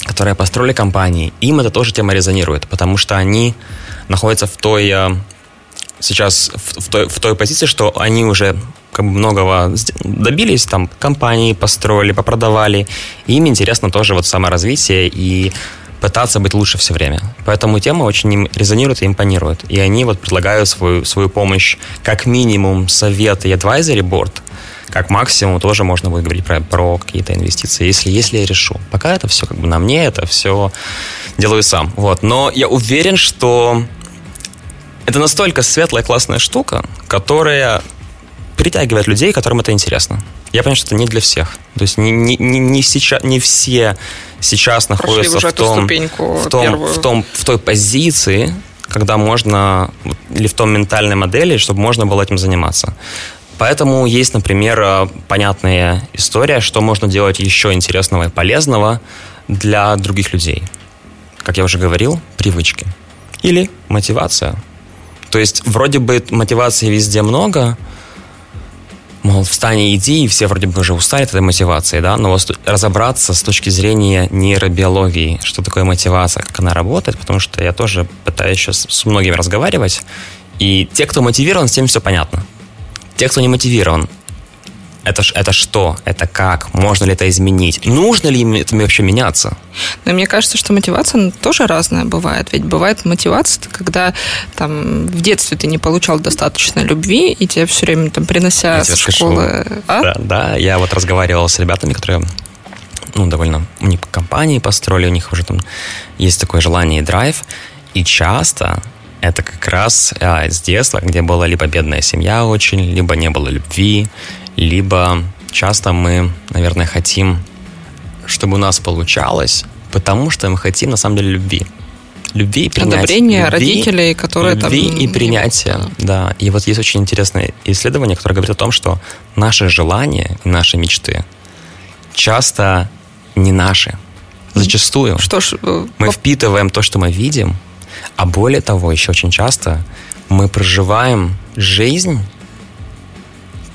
которые построили компании, им это тоже тема резонирует, потому что они находятся в той э, сейчас в, в, той, в той позиции, что они уже как бы многого добились, там компании построили, попродавали, и им интересно тоже вот саморазвитие и пытаться быть лучше все время. Поэтому тема очень им резонирует и импонирует. И они вот предлагают свою, свою помощь, как минимум совет и advisory board, как максимум тоже можно будет говорить про, про какие-то инвестиции, если, если я решу. Пока это все как бы на мне, это все делаю сам. Вот. Но я уверен, что это настолько светлая, классная штука, которая притягивает людей, которым это интересно. Я понимаю, что это не для всех. То есть не, не, не, не, сейчас, не все сейчас находятся в том, в, том, в, том, в той позиции, когда можно, или в том ментальной модели, чтобы можно было этим заниматься. Поэтому есть, например, э, понятная история, что можно делать еще интересного и полезного для других людей. Как я уже говорил, привычки. Или мотивация. То есть вроде бы мотивации везде много, мол, встань и иди, и все вроде бы уже устали от этой мотивации, да, но разобраться с точки зрения нейробиологии, что такое мотивация, как она работает, потому что я тоже пытаюсь сейчас с многими разговаривать, и те, кто мотивирован, с тем все понятно. Те, кто не мотивирован, это, это что? Это как? Можно ли это изменить? Нужно ли это вообще меняться? Но мне кажется, что мотивация тоже разная бывает. Ведь бывает мотивация, когда там в детстве ты не получал достаточно любви, и тебе все время там принося со школы... А? Да, да, я вот разговаривал с ребятами, которые ну, довольно у них компании построили, у них уже там есть такое желание и драйв. И часто это как раз а, с детства, где была либо бедная семья очень, либо не было любви, либо часто мы, наверное, хотим, чтобы у нас получалось, потому что мы хотим, на самом деле, любви. Любви и принятия. Одобрение любви, родителей, которые любви там... и принятия, да. И вот есть очень интересное исследование, которое говорит о том, что наши желания и наши мечты часто не наши. Зачастую. Что ж, э, мы впитываем то, что мы видим, а более того, еще очень часто мы проживаем жизнь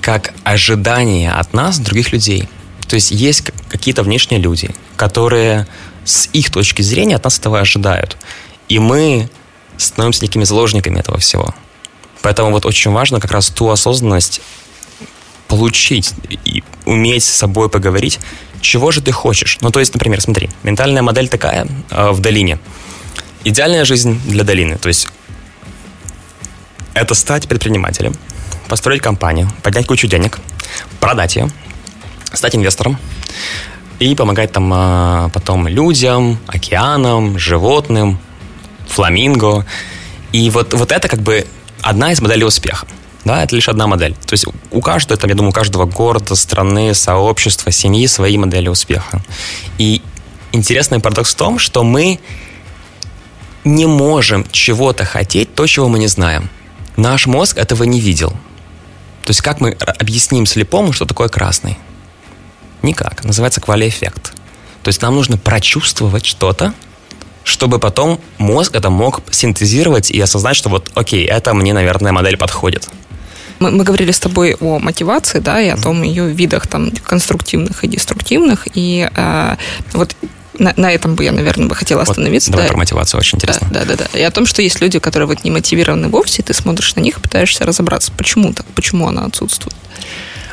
как ожидание от нас других людей. То есть есть какие-то внешние люди, которые с их точки зрения от нас этого ожидают. И мы становимся некими заложниками этого всего. Поэтому вот очень важно как раз ту осознанность получить и уметь с собой поговорить, чего же ты хочешь. Ну, то есть, например, смотри, ментальная модель такая э, в долине. Идеальная жизнь для долины. То есть это стать предпринимателем, построить компанию, поднять кучу денег, продать ее, стать инвестором и помогать там а, потом людям, океанам, животным, фламинго. И вот, вот это как бы одна из моделей успеха. Да, это лишь одна модель. То есть у каждого, там, я думаю, у каждого города, страны, сообщества, семьи свои модели успеха. И интересный парадокс в том, что мы не можем чего-то хотеть, то, чего мы не знаем. Наш мозг этого не видел. То есть как мы объясним слепому, что такое красный? Никак. Называется квалиэффект. То есть нам нужно прочувствовать что-то, чтобы потом мозг это мог синтезировать и осознать, что вот, окей, это мне, наверное, модель подходит. Мы, мы говорили с тобой о мотивации, да, и о том ее видах там конструктивных и деструктивных. И э, вот на, на этом бы я, наверное, бы хотела остановиться. Вот, давай да. про мотивацию, очень интересно. Да, да, да, да. И о том, что есть люди, которые вот не мотивированы вовсе, и ты смотришь на них и пытаешься разобраться, почему так, почему она отсутствует.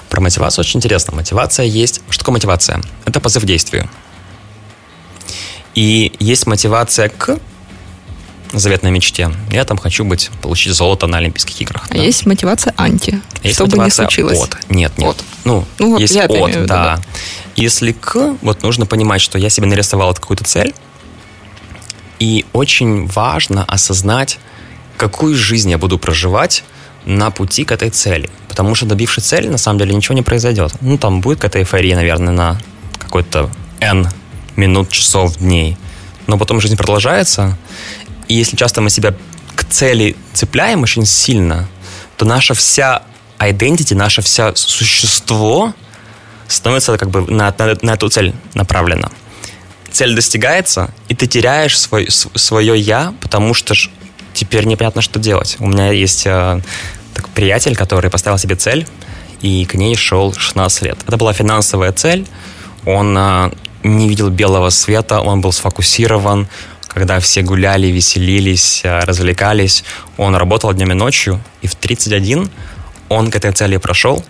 Про мотивацию очень интересно. Мотивация есть... Что такое мотивация? Это позыв к действию. И есть мотивация к заветной мечте. Я там хочу быть, получить золото на Олимпийских играх. А да. есть мотивация анти, есть чтобы мотивация не случилось. От. Нет, нет. От. Ну, ну есть от, да. да. Если к, вот нужно понимать, что я себе нарисовал какую-то цель, и очень важно осознать, какую жизнь я буду проживать на пути к этой цели. Потому что добившись цели, на самом деле ничего не произойдет. Ну, там будет какая-то эйфория, наверное, на какой-то N минут, часов, дней. Но потом жизнь продолжается, и если часто мы себя к цели цепляем очень сильно, то наша вся identity, наше вся существо – становится как бы на, на, на эту цель направлено. Цель достигается, и ты теряешь свой, свое «я», потому что ж теперь непонятно, что делать. У меня есть э, такой приятель, который поставил себе цель, и к ней шел 16 лет. Это была финансовая цель, он э, не видел белого света, он был сфокусирован, когда все гуляли, веселились, э, развлекались, он работал днем и ночью, и в 31 он к этой цели прошел,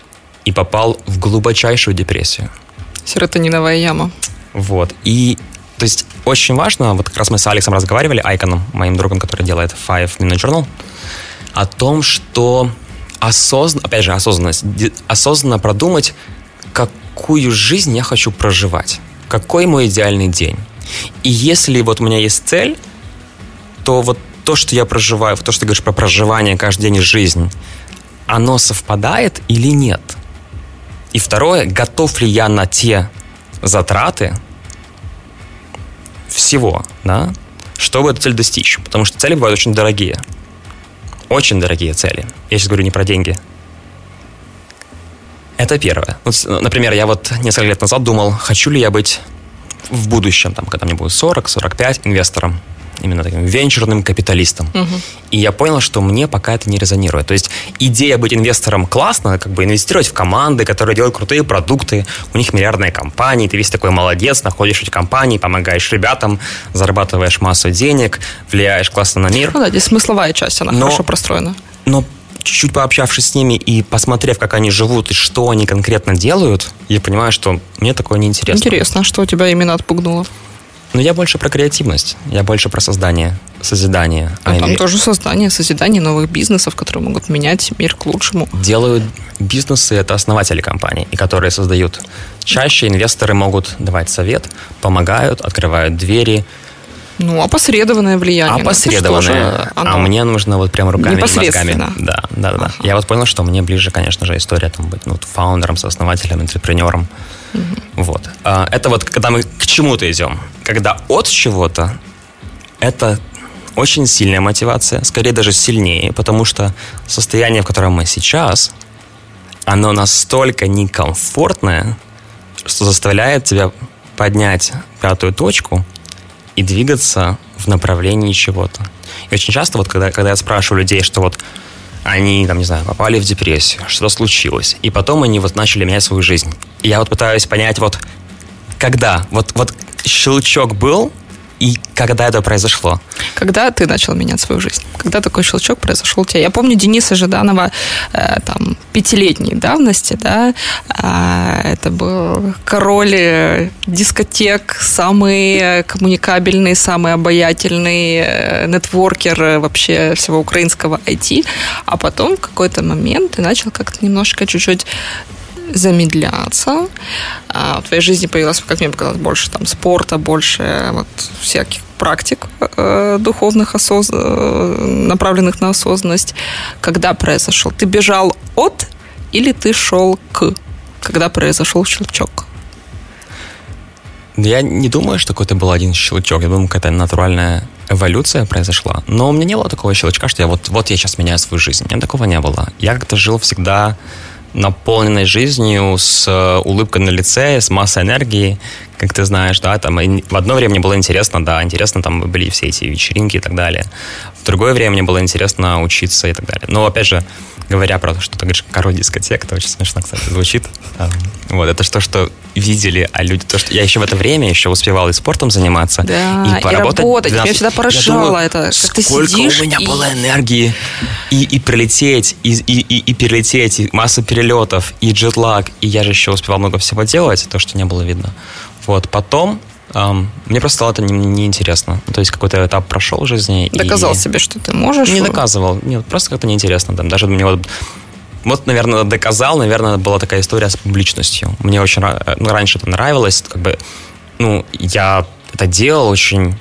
и попал в глубочайшую депрессию. Серотониновая яма. Вот. И то есть очень важно, вот как раз мы с Алексом разговаривали, Айконом, моим другом, который делает Five Minute Journal, о том, что осознанно, опять же, осознанность, осознанно продумать, какую жизнь я хочу проживать, какой мой идеальный день. И если вот у меня есть цель, то вот то, что я проживаю, то, что ты говоришь про проживание каждый день жизнь, оно совпадает или нет – и второе, готов ли я на те затраты всего, да, чтобы эту цель достичь. Потому что цели бывают очень дорогие. Очень дорогие цели. Я сейчас говорю не про деньги. Это первое. Вот, например, я вот несколько лет назад думал, хочу ли я быть в будущем, там, когда мне будет 40-45, инвестором именно таким венчурным капиталистом. Угу. И я понял, что мне пока это не резонирует. То есть идея быть инвестором классно, как бы инвестировать в команды, которые делают крутые продукты, у них миллиардные компании, ты весь такой молодец, находишь эти компании, помогаешь ребятам, зарабатываешь массу денег, влияешь классно на мир. Ну да, здесь смысловая часть, она но, хорошо простроена. Но чуть-чуть пообщавшись с ними и посмотрев, как они живут и что они конкретно делают, я понимаю, что мне такое неинтересно. Интересно, что тебя именно отпугнуло? Ну, я больше про креативность, я больше про создание, созидание. А, а там имею... тоже создание, созидание новых бизнесов, которые могут менять мир к лучшему. Делают бизнесы, это основатели компаний, и которые создают. Чаще инвесторы могут давать совет, помогают, открывают двери, ну, опосредованное влияние. Ну, опосредованное. Ну, а мне нужно вот прям руками и мозгами. Да, да, да. Ага. Я вот понял, что мне ближе, конечно же, история там быть ну, фаундером, сооснователем, интерпренером. Угу. Вот. А, это вот когда мы к чему-то идем. Когда от чего-то, это очень сильная мотивация, скорее даже сильнее, потому что состояние, в котором мы сейчас, оно настолько некомфортное, что заставляет тебя поднять пятую точку и двигаться в направлении чего-то. И очень часто, вот когда, когда я спрашиваю людей, что вот они, там, не знаю, попали в депрессию, что-то случилось, и потом они вот начали менять свою жизнь. И я вот пытаюсь понять, вот когда, вот, вот щелчок был, и когда это произошло? Когда ты начал менять свою жизнь? Когда такой щелчок произошел у тебя? Я помню Дениса Жиданова э, там пятилетней давности, да, э, это был король э, дискотек, самый коммуникабельный, самый обаятельный э, нетворкер э, вообще всего украинского IT, а потом в какой-то момент ты начал как-то немножко чуть-чуть замедляться. А в твоей жизни появилось, как мне показалось, больше там спорта, больше вот всяких практик э, духовных, осоз... Э, направленных на осознанность. Когда произошел? Ты бежал от или ты шел к? Когда произошел щелчок? Я не думаю, что какой-то был один щелчок. Я думаю, какая-то натуральная эволюция произошла. Но у меня не было такого щелчка, что я вот, вот я сейчас меняю свою жизнь. У меня такого не было. Я как-то жил всегда наполненной жизнью, с э, улыбкой на лице, с массой энергии, как ты знаешь, да, там в одно время мне было интересно, да, интересно, там были все эти вечеринки и так далее. В другое время мне было интересно учиться и так далее. Но, опять же, говоря про то, что ты говоришь король дискотек, это очень смешно, кстати, звучит. Вот, это то, что видели, а люди, то, что я еще в это время еще успевал и спортом заниматься, да, и поработать. И работать. 12... Меня всегда поражало думаю, это, как сколько ты сидишь у меня и... было энергии и, и прилететь, и, и, и, и перелететь, и масса перелетов, и джетлаг, и я же еще успевал много всего делать, то, что не было видно. Вот, потом Um, мне просто стало это неинтересно. Не то есть какой-то этап прошел в жизни. Доказал и... себе, что ты можешь? Не доказывал. Нет, просто как-то неинтересно. Там, даже мне вот вот, наверное, доказал, наверное, была такая история с публичностью. Мне очень ну, раньше это нравилось, как бы, ну, я это делал очень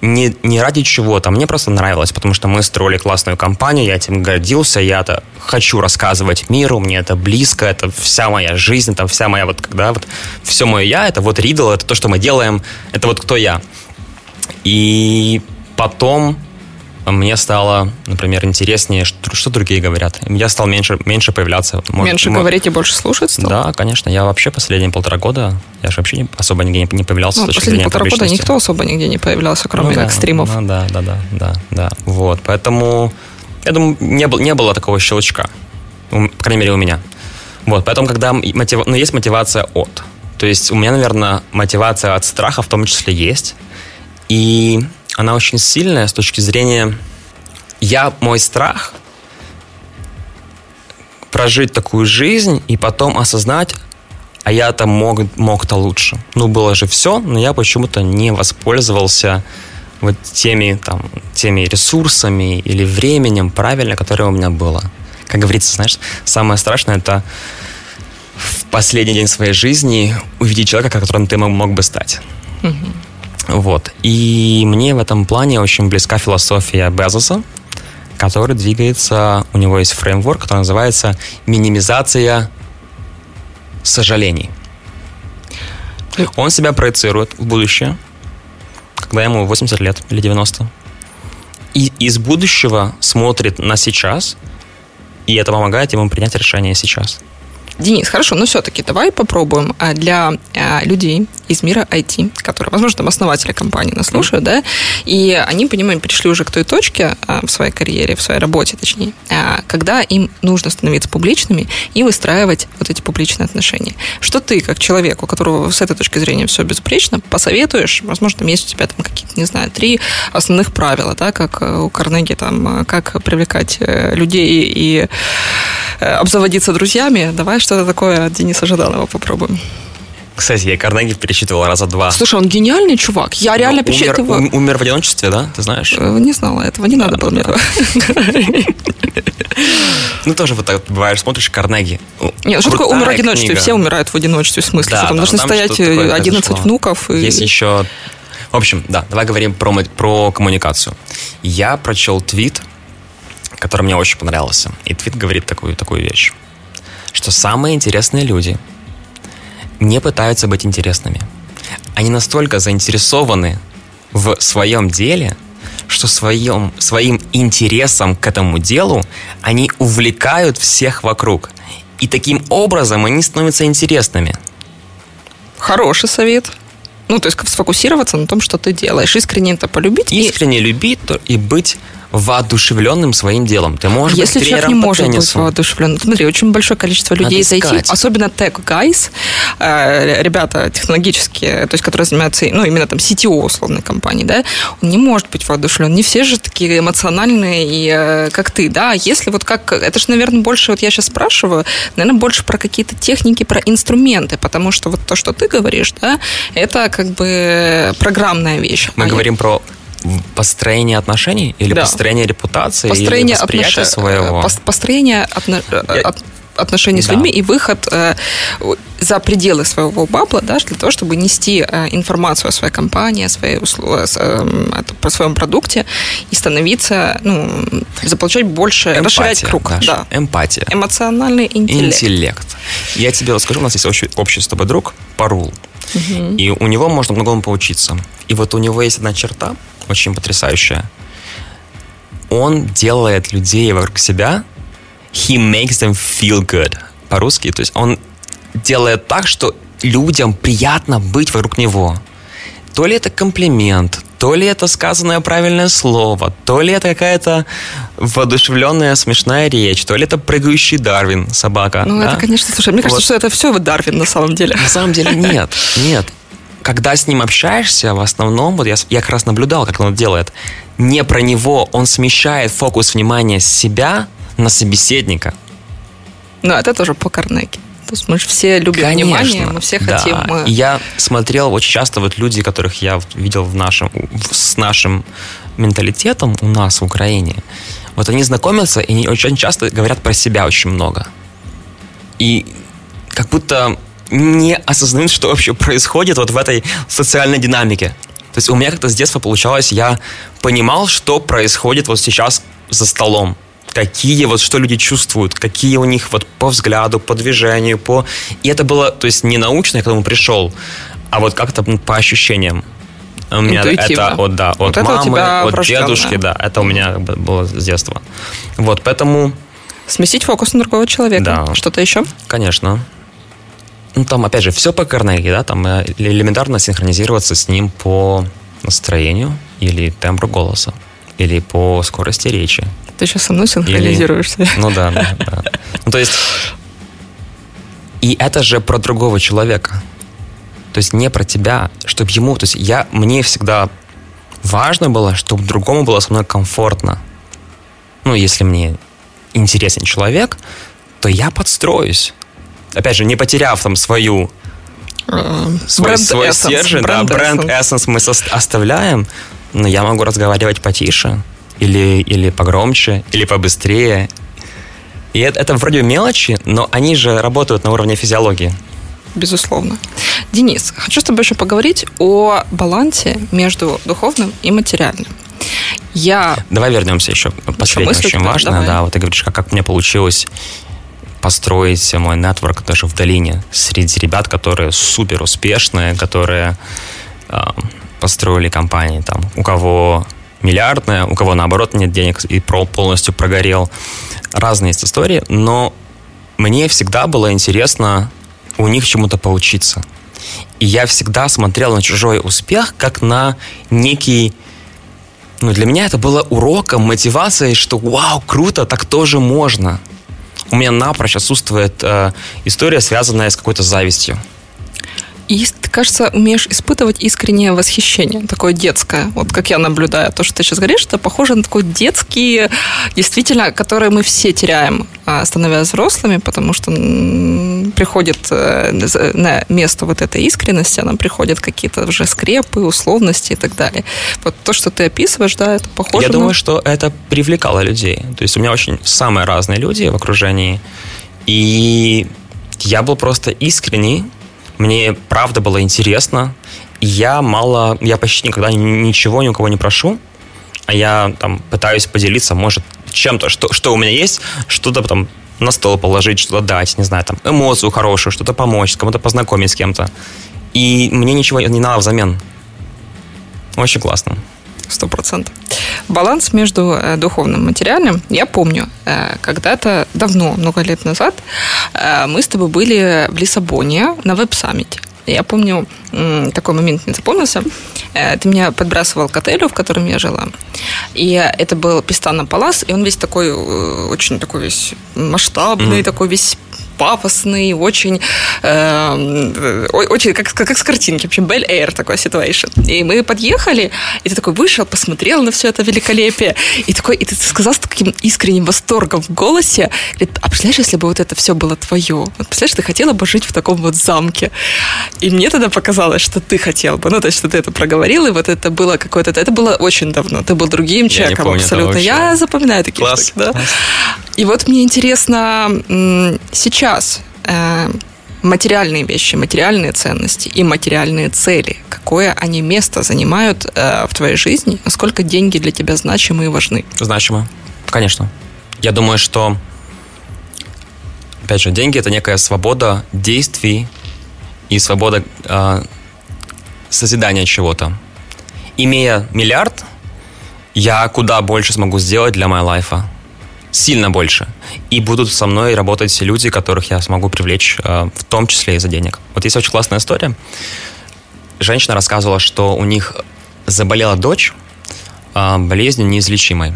не, не ради чего-то, мне просто нравилось, потому что мы строили классную компанию, я этим гордился, я это хочу рассказывать миру, мне это близко, это вся моя жизнь, это вся моя вот, когда вот все мое я, это вот Ридл, это то, что мы делаем, это вот кто я. И потом мне стало, например, интереснее, что, что другие говорят. Я стал меньше, меньше появляться. Может, меньше может, говорить и больше слушать стал? Да, конечно. Я вообще последние полтора года, я же вообще особо нигде не, не появлялся. Ну, последние полтора года никто особо нигде не появлялся, кроме ну, да, экстримов. Ну, да, да, да, да, да. Вот, поэтому, я думаю, не, был, не было такого щелчка. по крайней мере, у меня. Вот, поэтому, когда мотив... ну, есть мотивация от. То есть у меня, наверное, мотивация от страха в том числе есть. И она очень сильная с точки зрения... Я, мой страх прожить такую жизнь и потом осознать, а я-то мог, мог-то лучше. Ну, было же все, но я почему-то не воспользовался вот теми, там, теми ресурсами или временем правильно, которое у меня было. Как говорится, знаешь, самое страшное это в последний день своей жизни увидеть человека, которым ты мог бы стать. Угу. Вот. И мне в этом плане очень близка философия Безоса, который двигается, у него есть фреймворк, который называется минимизация сожалений. Он себя проецирует в будущее, когда ему 80 лет или 90. И из будущего смотрит на сейчас, и это помогает ему принять решение сейчас. Денис, хорошо, но все-таки давай попробуем а, для а, людей из мира IT, которые, возможно, там основатели компании нас слушают, да, и они, понимаем, пришли уже к той точке а, в своей карьере, в своей работе, точнее, когда им нужно становиться публичными и выстраивать вот эти публичные отношения. Что ты, как человек, у которого с этой точки зрения все безупречно, посоветуешь, возможно, там есть у тебя там какие-то, не знаю, три основных правила, да, как э, у Карнеги, там, как привлекать э, людей и э, обзаводиться друзьями, давай что-то такое от Дениса Жаданова попробуем. Кстати, я Карнеги перечитывал раза два. Слушай, он гениальный чувак. Я Но реально. Умер, умер в одиночестве, да? Ты знаешь? Э, не знала этого, не надо было мне этого. Ну, тоже вот так бываешь, смотришь Карнеги. Нет, что такое умер в одиночестве? Все умирают в одиночестве, в смысле, что там должны стоять 11 внуков. Есть еще... В общем, да, давай говорим про, про коммуникацию. Я прочел твит, который мне очень понравился. И твит говорит такую, такую вещь что самые интересные люди не пытаются быть интересными. Они настолько заинтересованы в своем деле, что своем, своим интересом к этому делу они увлекают всех вокруг. И таким образом они становятся интересными. Хороший совет. Ну, то есть сфокусироваться на том, что ты делаешь. Искренне это полюбить. Искренне и... любить и быть воодушевленным своим делом. Ты можешь Если быть человек не может теннису. быть воодушевленным. Смотри, очень большое количество людей Надо зайти, особенно tech guys, э, ребята технологические, то есть которые занимаются, ну, именно там CTO условной компании, да, он не может быть воодушевлен. Не все же такие эмоциональные, и, э, как ты, да. Если вот как, это же, наверное, больше, вот я сейчас спрашиваю, наверное, больше про какие-то техники, про инструменты, потому что вот то, что ты говоришь, да, это как бы программная вещь. Мы а говорим я... про построение отношений или да. построение репутации построение или восприятия отнош... своего? Построение отно... Я... отношений с да. людьми и выход э, за пределы своего бабла, да, для того, чтобы нести э, информацию о своей компании, о, своей услу... э, о своем продукте и становиться, ну, заполучать больше, Эмпатия, расширять круг. Да. Эмпатия. Эмоциональный интеллект. Интеллект. Я тебе расскажу, у нас есть общий, общий с тобой друг, Парул. Угу. И у него можно многому поучиться. И вот у него есть одна черта, очень потрясающая. Он делает людей вокруг себя, he makes them feel good. По-русски, то есть он делает так, что людям приятно быть вокруг него. То ли это комплимент, то ли это сказанное правильное слово, то ли это какая-то воодушевленная смешная речь, то ли это прыгающий Дарвин, собака. Ну, да? это, конечно, слушай, мне кажется, вот. что это все Дарвин на самом деле. На самом деле нет, нет когда с ним общаешься, в основном, вот я, я как раз наблюдал, как он это делает, не про него, он смещает фокус внимания с себя на собеседника. Ну, это тоже по Карнеги. То есть мы же все любим Конечно, внимание, мы все да. хотим. Мы... Я смотрел очень часто вот люди, которых я видел в нашем, в, с нашим менталитетом у нас в Украине, вот они знакомятся и они очень часто говорят про себя очень много. И как будто не осознают, что вообще происходит вот в этой социальной динамике. То есть у меня как-то с детства получалось, я понимал, что происходит вот сейчас за столом. Какие вот, что люди чувствуют, какие у них вот по взгляду, по движению, по... И это было, то есть не научно, я к этому пришел, а вот как-то по ощущениям. У меня это от, да, от вот мамы, от дедушки, да, это у меня было с детства. Вот, поэтому... Сместить фокус на другого человека. Да. Что-то еще? Конечно ну, там, опять же, все по Карнеги, да, там э, элементарно синхронизироваться с ним по настроению или тембру голоса, или по скорости речи. Ты сейчас со мной синхронизируешься? Или... Ну да, да, да. Ну, то есть, и это же про другого человека. То есть не про тебя, чтобы ему, то есть я, мне всегда важно было, чтобы другому было со мной комфортно. Ну, если мне интересен человек, то я подстроюсь опять же, не потеряв там свою uh, свой, свой стержень, да, бренд Essence мы оставляем, но я могу разговаривать потише, или, или погромче, или побыстрее. И это, это вроде мелочи, но они же работают на уровне физиологии. Безусловно. Денис, хочу с тобой еще поговорить о балансе между духовным и материальным. Я... Давай вернемся еще. Последнее очень важно. Да, вот ты говоришь, как, как мне получилось построить мой нетворк даже в долине среди ребят, которые супер успешные, которые э, по, построили компании, там, у кого миллиардная, у кого наоборот нет денег и полностью прогорел. Разные есть истории, но мне всегда было интересно у них чему-то поучиться. И я всегда смотрел на чужой успех как на некий... Ну, для меня это было уроком, мотивацией, что вау, круто, так тоже можно. У меня напрочь отсутствует э, история, связанная с какой-то завистью. И кажется, умеешь испытывать искреннее восхищение, такое детское. Вот как я наблюдаю, то, что ты сейчас говоришь, это похоже на такой детский, действительно, который мы все теряем, а, становясь взрослыми, потому что приходит э, на место вот этой искренности, нам приходят какие-то уже скрепы, условности и так далее. Вот то, что ты описываешь, да, это похоже Я на... думаю, что это привлекало людей. То есть у меня очень самые разные люди в окружении, и я был просто искренний, мне правда было интересно. Я мало, я почти никогда ничего ни у кого не прошу, а я там пытаюсь поделиться, может, чем-то, что, что у меня есть, что-то потом на стол положить, что-то дать, не знаю, там, эмоцию хорошую, что-то помочь, кому-то познакомить с кем-то. И мне ничего не надо взамен. Очень классно. Сто процентов. Баланс между э, духовным и материальным. Я помню, э, когда-то давно, много лет назад, э, мы с тобой были в Лиссабоне на веб-саммите. Я помню, такой момент не запомнился. Ты меня подбрасывал к отелю, в котором я жила. И это был Пистана Палас, и он весь такой, очень такой весь масштабный, mm-hmm. такой весь пафосный, очень, э, очень как, как, как с картинки, в общем, Бель Эйр такой ситуация. И мы подъехали, и ты такой вышел, посмотрел на все это великолепие, и такой, и ты сказал с таким искренним восторгом в голосе, говорит, а представляешь, если бы вот это все было твое? Вот представляешь, ты хотела бы жить в таком вот замке. И мне тогда показалось, что ты хотел бы, ну, то есть, что ты это проговорил, и вот это было какое-то, это было очень давно, ты был другим человеком помню, абсолютно. Я запоминаю такие Класс. штуки, да. И вот мне интересно, сейчас э, материальные вещи, материальные ценности и материальные цели, какое они место занимают э, в твоей жизни, насколько деньги для тебя значимы и важны? Значимо, конечно. Я думаю, что, опять же, деньги это некая свобода действий и свобода э, созидания чего-то. Имея миллиард, я куда больше смогу сделать для моей лайфа сильно больше. И будут со мной работать люди, которых я смогу привлечь, э, в том числе из-за денег. Вот есть очень классная история. Женщина рассказывала, что у них заболела дочь э, болезнью неизлечимой.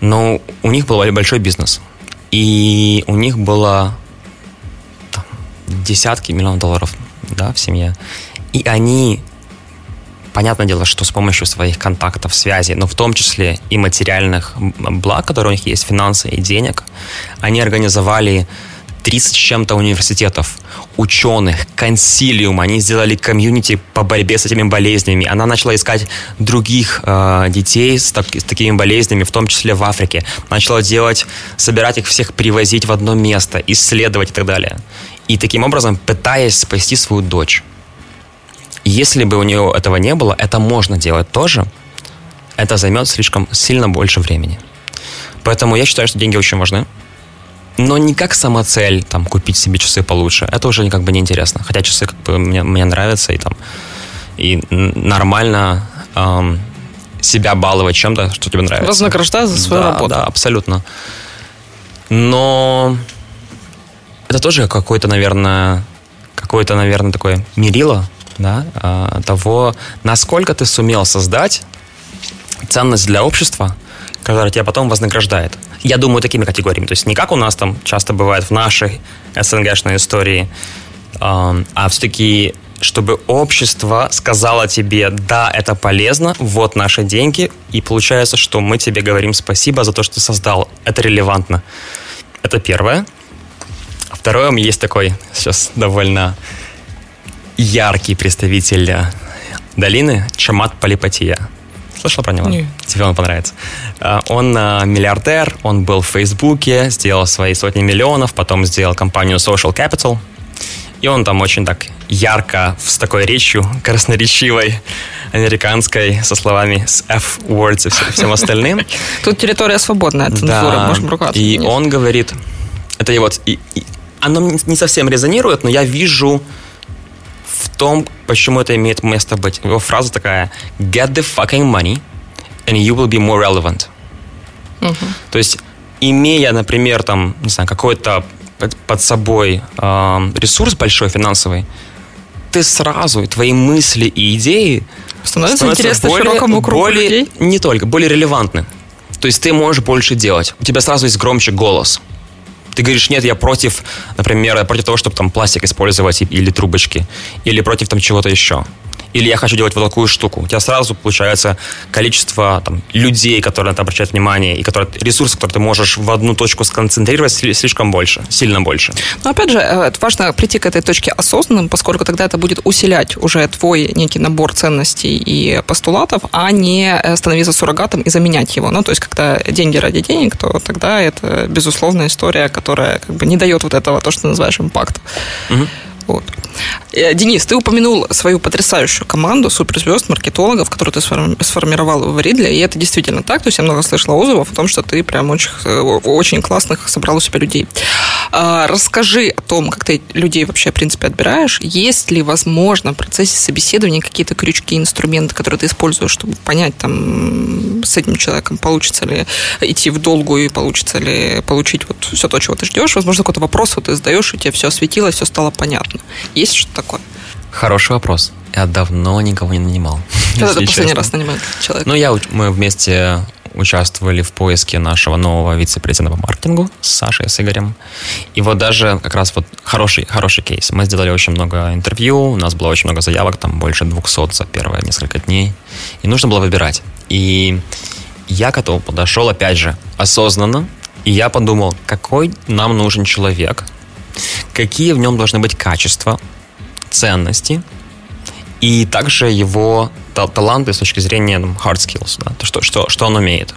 Но у них был большой бизнес. И у них было десятки миллионов долларов да, в семье. И они понятное дело, что с помощью своих контактов, связей, но в том числе и материальных благ, которые у них есть, финансы и денег, они организовали 30 с чем-то университетов, ученых, консилиум, они сделали комьюнити по борьбе с этими болезнями. Она начала искать других э, детей с, так, с такими болезнями, в том числе в Африке. Начала делать, собирать их всех, привозить в одно место, исследовать и так далее. И таким образом пытаясь спасти свою дочь. Если бы у нее этого не было, это можно делать тоже. Это займет слишком сильно больше времени. Поэтому я считаю, что деньги очень важны. Но не как самоцель, там, купить себе часы получше. Это уже как бы неинтересно. Хотя часы как бы мне, мне нравятся, и там и нормально эм, себя баловать чем-то, что тебе нравится. Вознаграждать за свою да, работу. Да, абсолютно. Но это тоже какой-то, наверное, какой-то, наверное, такое мерило да, а, того, насколько ты сумел создать ценность для общества, которая тебя потом вознаграждает. Я думаю такими категориями. То есть не как у нас там часто бывает в нашей СНГшной истории, а все-таки чтобы общество сказало тебе, да, это полезно, вот наши деньги, и получается, что мы тебе говорим спасибо за то, что создал. Это релевантно. Это первое. Второе, есть такой сейчас довольно яркий представитель э, долины Чамат Полипатия. Слышал про него? Нет. Тебе он понравится. Э, он э, миллиардер, он был в Фейсбуке, сделал свои сотни миллионов, потом сделал компанию Social Capital. И он там очень так ярко, с такой речью красноречивой, американской, со словами с F-words и всем остальным. Тут территория свободная от цензуры, да. можем ругаться. И он говорит, это и, и, оно не совсем резонирует, но я вижу том, почему это имеет место быть. Его фраза такая «Get the fucking money, and you will be more relevant». Угу. То есть, имея, например, там, не знаю, какой-то под собой э, ресурс большой финансовый, ты сразу, твои мысли и идеи становятся, становятся интересны более, широкому кругу более, людей? Не только, более релевантны. То есть ты можешь больше делать. У тебя сразу есть громче голос. Ты говоришь, нет, я против, например, против того, чтобы там пластик использовать или трубочки, или против там чего-то еще или я хочу делать вот такую штуку. У тебя сразу получается количество там, людей, которые на это обращают внимание, и которые, ресурсов, которые ты можешь в одну точку сконцентрировать, слишком больше, сильно больше. Но опять же, э, важно прийти к этой точке осознанным, поскольку тогда это будет усилять уже твой некий набор ценностей и постулатов, а не э, становиться суррогатом и заменять его. Ну, то есть, когда деньги ради денег, то тогда это, безусловно, история, которая как бы не дает вот этого, то, что ты называешь импакт. Угу. Вот. Э, Денис, ты упомянул свою потрясающую команду суперзвезд, маркетологов, которую ты сформировал в Ридле, и это действительно так. То есть я много слышала отзывов о том, что ты прям очень, э, очень классных собрал у себя людей. А, расскажи о том, как ты людей вообще, в принципе, отбираешь. Есть ли, возможно, в процессе собеседования какие-то крючки, инструменты, которые ты используешь, чтобы понять, там, с этим человеком получится ли идти в долгую и получится ли получить вот все то, чего ты ждешь. Возможно, какой-то вопрос вот ты задаешь, и тебе все осветилось, все стало понятно. Есть что-то такое? Хороший вопрос. Я давно никого не нанимал. Когда ты последний раз нанимал человека? Ну, я, мы вместе участвовали в поиске нашего нового вице-президента по маркетингу с Сашей, с Игорем. И вот даже как раз вот хороший, хороший кейс. Мы сделали очень много интервью, у нас было очень много заявок, там больше 200 за первые несколько дней. И нужно было выбирать. И я к этому подошел, опять же, осознанно. И я подумал, какой нам нужен человек, какие в нем должны быть качества, ценности, и также его таланты с точки зрения там, hard skills, да, то, что, что, что он умеет.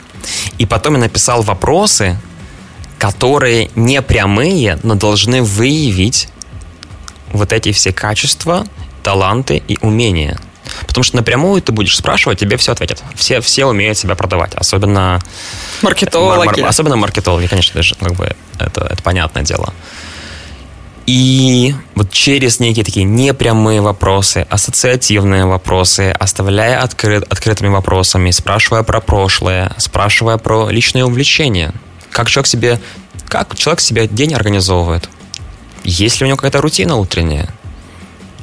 И потом я написал вопросы, которые не прямые, но должны выявить вот эти все качества, таланты и умения. Потому что напрямую ты будешь спрашивать, тебе все ответят. Все, все умеют себя продавать, особенно маркетологи. Мар- мар- особенно маркетологи, конечно, даже как бы это, это понятное дело. И вот через некие такие непрямые вопросы, ассоциативные вопросы, оставляя открыт, открытыми вопросами, спрашивая про прошлое, спрашивая про личные увлечения. Как человек себе, как человек себе день организовывает? Есть ли у него какая-то рутина утренняя?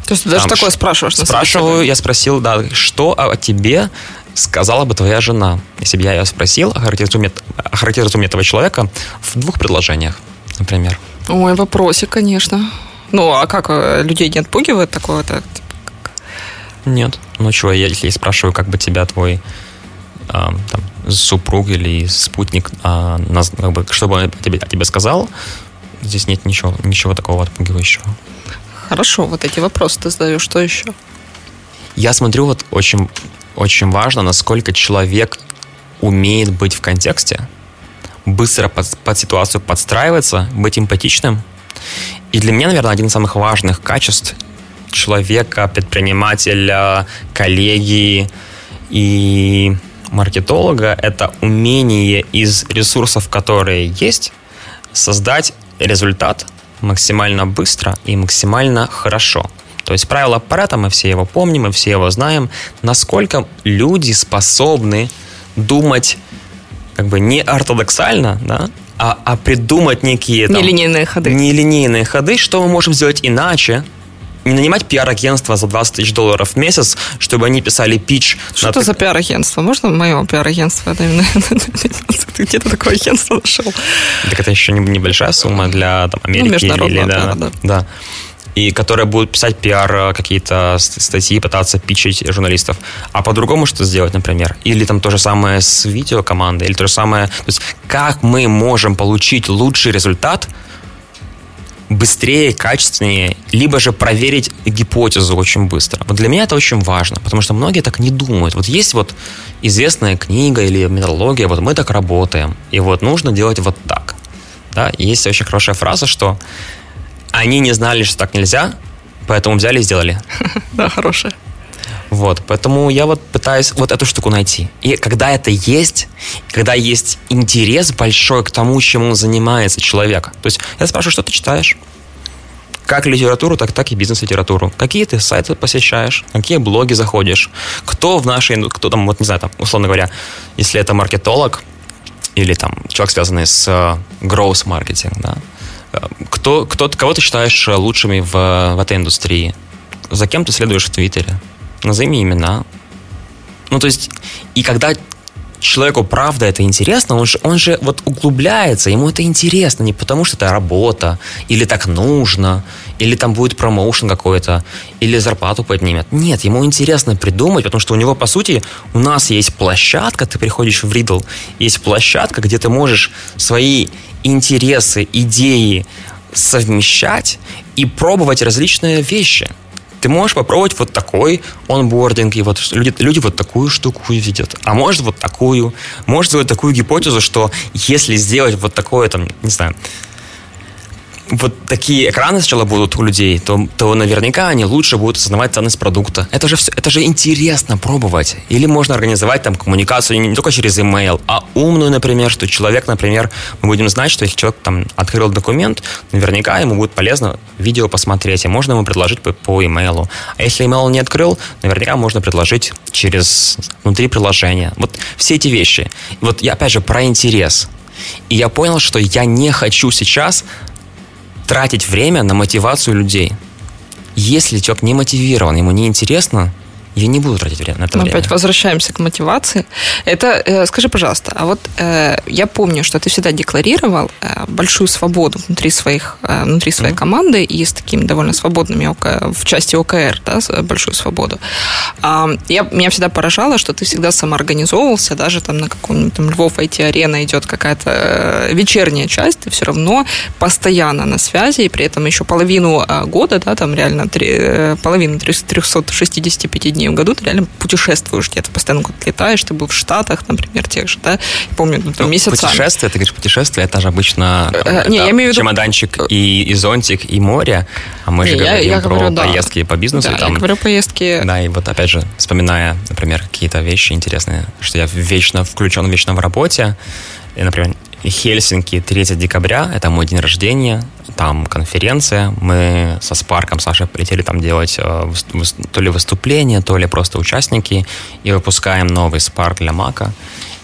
То есть ты даже Там, такое спрашиваешь? Спрашиваю, я спросил, да, что о тебе сказала бы твоя жена? Если бы я ее спросил, охарактеризуй мне этого человека в двух предложениях, например. Ой, вопросик, конечно. Ну, а как, э, людей не отпугивает такое-то? Нет. Ну, чего, я, если я спрашиваю, как бы тебя твой э, там, супруг или спутник, э, нас, как бы, что бы он тебе, о тебе сказал, здесь нет ничего, ничего такого отпугивающего. Хорошо, вот эти вопросы ты задаешь, что еще? Я смотрю, вот очень, очень важно, насколько человек умеет быть в контексте, быстро под, под ситуацию подстраиваться, быть эмпатичным. И для меня, наверное, один из самых важных качеств человека, предпринимателя, коллеги и маркетолога – это умение из ресурсов, которые есть, создать результат максимально быстро и максимально хорошо. То есть правило Парета, мы все его помним, мы все его знаем, насколько люди способны думать как бы не ортодоксально, да, а, а придумать некие... Там, нелинейные ходы. Нелинейные ходы, что мы можем сделать иначе, не нанимать пиар-агентство за 20 тысяч долларов в месяц, чтобы они писали пич. Что это за пиар-агентство? Можно мое пиар-агентство? Ты где-то такое агентство нашел? Так это еще небольшая сумма для там, Америки. Ну, международного или, да, да. да и которые будут писать пиар э, какие-то статьи, пытаться пичить журналистов. А по-другому что сделать, например? Или там то же самое с видеокомандой, или то же самое... То есть как мы можем получить лучший результат быстрее, качественнее, либо же проверить гипотезу очень быстро. Вот для меня это очень важно, потому что многие так не думают. Вот есть вот известная книга или методология, вот мы так работаем, и вот нужно делать вот так. Да? Есть очень хорошая фраза, что они не знали, что так нельзя, поэтому взяли и сделали. Да, хорошая. Вот, поэтому я вот пытаюсь вот эту штуку найти. И когда это есть, когда есть интерес большой к тому, чем он занимается человек. То есть я спрашиваю, что ты читаешь? как литературу, так, так и бизнес-литературу. Какие ты сайты посещаешь, какие блоги заходишь, кто в нашей, кто там, вот не знаю, там, условно говоря, если это маркетолог или там человек, связанный с uh, growth маркетинг, да, э, кто, кто, кого ты считаешь лучшими в, в этой индустрии? За кем ты следуешь в Твиттере? Назови имена. Ну, то есть, и когда человеку правда это интересно, он же, он же вот углубляется, ему это интересно не потому, что это работа, или так нужно, или там будет промоушен какой-то, или зарплату поднимет. Нет, ему интересно придумать, потому что у него, по сути, у нас есть площадка, ты приходишь в Riddle, есть площадка, где ты можешь свои интересы, идеи совмещать и пробовать различные вещи – ты можешь попробовать вот такой онбординг, и вот люди, люди вот такую штуку видят. А может вот такую. Может сделать такую гипотезу, что если сделать вот такое, там, не знаю, вот такие экраны сначала будут у людей, то, то наверняка они лучше будут осознавать ценность продукта. Это же все, это же интересно пробовать. Или можно организовать там коммуникацию не, только через email, а умную, например, что человек, например, мы будем знать, что если человек там открыл документ, наверняка ему будет полезно видео посмотреть, и можно ему предложить по, по email. А если email не открыл, наверняка можно предложить через внутри приложения. Вот все эти вещи. Вот я опять же про интерес. И я понял, что я не хочу сейчас тратить время на мотивацию людей. Если человек не мотивирован, ему не интересно, я не буду тратить время на это Мы время. опять возвращаемся к мотивации. Это, э, скажи, пожалуйста, а вот э, я помню, что ты всегда декларировал э, большую свободу внутри своих, э, внутри своей mm-hmm. команды и с такими довольно свободными ОК, в части ОКР, да, большую свободу. А, я, меня всегда поражало, что ты всегда самоорганизовывался, даже там на каком-нибудь там Львов IT-арена идет какая-то э, вечерняя часть, ты все равно постоянно на связи, и при этом еще половину э, года, да, там реально три, э, половину 365 дней дней в году ты реально путешествуешь где-то, постоянно куда-то летаешь, ты был в Штатах, например, тех же, да, я помню, ну, там, ну, месяцами. Путешествие, ты говоришь путешествие, это же обычно э, не, я имею в виду... чемоданчик и, и зонтик, и море, а мы не, же говорим я про говорю, поездки да. по бизнесу. Да, там, я говорю поездки. Да, и вот опять же, вспоминая, например, какие-то вещи интересные, что я вечно включен, вечно в работе, и, например, Хельсинки 3 декабря, это мой день рождения, там конференция, мы со Спарком, Сашей полетели там делать э, то ли выступление, то ли просто участники, и выпускаем новый Спарк для Мака.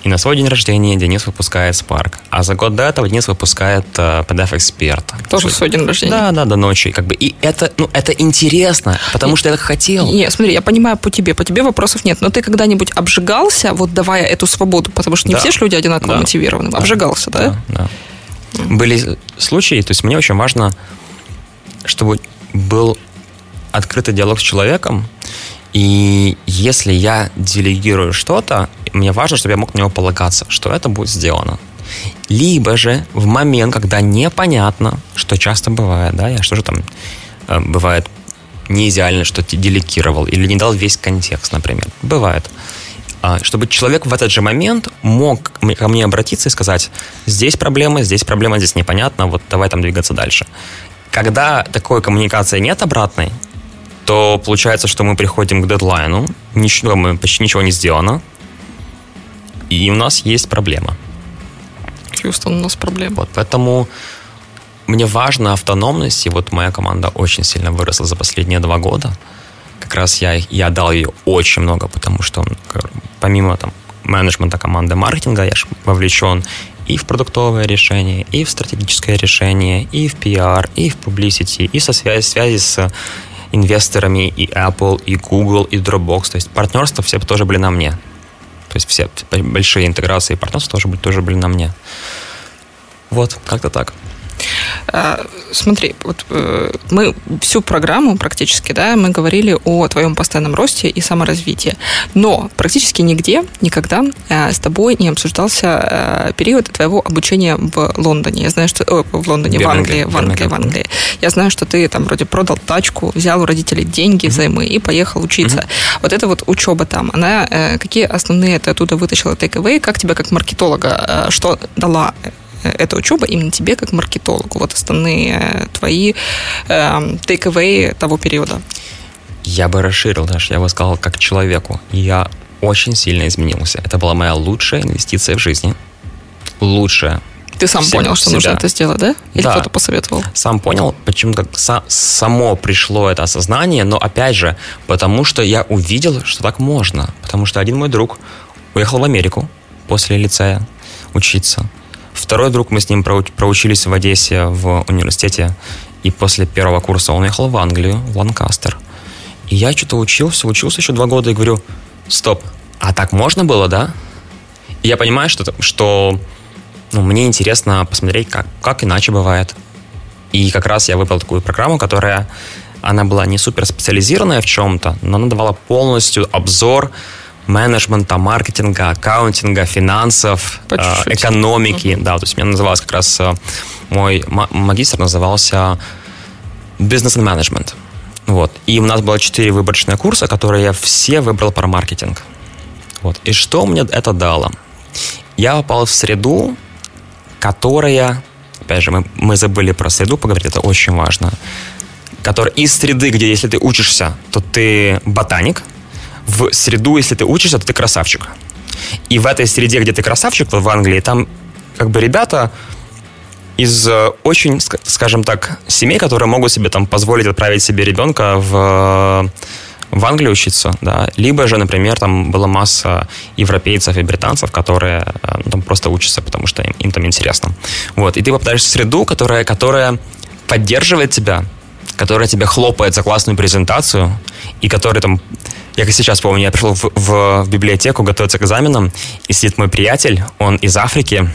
И на свой день рождения Денис выпускает Spark. А за год до этого Денис выпускает uh, PDF Expert. Тоже в свой день рождения? Да, да, до ночи. Как бы. И это, ну, это интересно, потому что я так хотел. Не, смотри, я понимаю по тебе, по тебе вопросов нет, но ты когда-нибудь обжигался, вот давая эту свободу, потому что не да. все же люди одинаково да. мотивированы. Обжигался, да? Да, да. Были случаи, то есть мне очень важно, чтобы был открытый диалог с человеком, и если я делегирую что-то, мне важно, чтобы я мог на него полагаться, что это будет сделано. Либо же в момент, когда непонятно, что часто бывает, да, я что же там э, бывает не идеально, что ты делегировал или не дал весь контекст, например. Бывает. А, чтобы человек в этот же момент мог ко мне обратиться и сказать, здесь проблема, здесь проблема, здесь непонятно, вот давай там двигаться дальше. Когда такой коммуникации нет обратной, то получается, что мы приходим к дедлайну, ничего, почти ничего не сделано, и у нас есть проблема. Хьюстон, у нас проблема. Вот, поэтому мне важна автономность, и вот моя команда очень сильно выросла за последние два года. Как раз я, я дал ее очень много, потому что помимо там, менеджмента команды маркетинга, я же вовлечен и в продуктовое решение, и в стратегическое решение, и в PR, и в publicity, и со связи, связи с инвесторами и Apple, и Google, и Dropbox. То есть партнерства все тоже были на мне. То есть все большие интеграции и партнерства тоже, тоже были на мне. Вот, как-то так. А, смотри, вот э, мы всю программу практически, да, мы говорили о твоем постоянном росте и саморазвитии, но практически нигде никогда э, с тобой не обсуждался э, период твоего обучения в Лондоне. Я знаю, что о, в Лондоне, в Англии, в Англии, в Англии. Я знаю, что ты там вроде продал тачку, взял у родителей деньги взаймы и поехал учиться. Вот эта вот учеба там, она какие основные ты оттуда вытащила take как тебя как маркетолога, что дала эта учеба именно тебе как маркетологу? Вот основные э, твои э, take того периода. Я бы расширил даже, я бы сказал, как человеку. Я очень сильно изменился. Это была моя лучшая инвестиция в жизни. Лучшая. Ты сам Всем- понял, что себя. нужно это сделать, да? Или Да. кто-то посоветовал? Сам понял, почему как са- само пришло это осознание, но опять же, потому что я увидел, что так можно. Потому что один мой друг уехал в Америку после лицея учиться. Второй друг, мы с ним проу- проучились в Одессе в университете, и после первого курса он уехал в Англию, в Ланкастер. И я что-то учился, учился еще два года и говорю, стоп, а так можно было, да? И я понимаю, что, что ну, мне интересно посмотреть, как, как иначе бывает. И как раз я выбрал такую программу, которая, она была не супер специализированная в чем-то, но она давала полностью обзор менеджмента, маркетинга, аккаунтинга, финансов, э, экономики. Да, то есть у меня называлось как раз э, мой ма- магистр назывался Business and Management. Вот. И у нас было четыре выборочные курса, которые я все выбрал про маркетинг. Вот. И что мне это дало? Я попал в среду, которая, опять же, мы, мы забыли про среду поговорить, это очень важно, которая из среды, где если ты учишься, то ты ботаник, в среду, если ты учишься, то ты красавчик. И в этой среде, где ты красавчик, в Англии, там как бы ребята из э, очень, ска- скажем так, семей, которые могут себе там позволить отправить себе ребенка в, в Англию учиться, да, либо же, например, там была масса европейцев и британцев, которые ну, там просто учатся, потому что им, им там интересно. Вот, и ты попадаешь в среду, которая, которая поддерживает тебя, которая тебе хлопает за классную презентацию, и которая там я как сейчас помню, я пришел в, в- в библиотеку готовиться к экзаменам, и сидит мой приятель, он из Африки,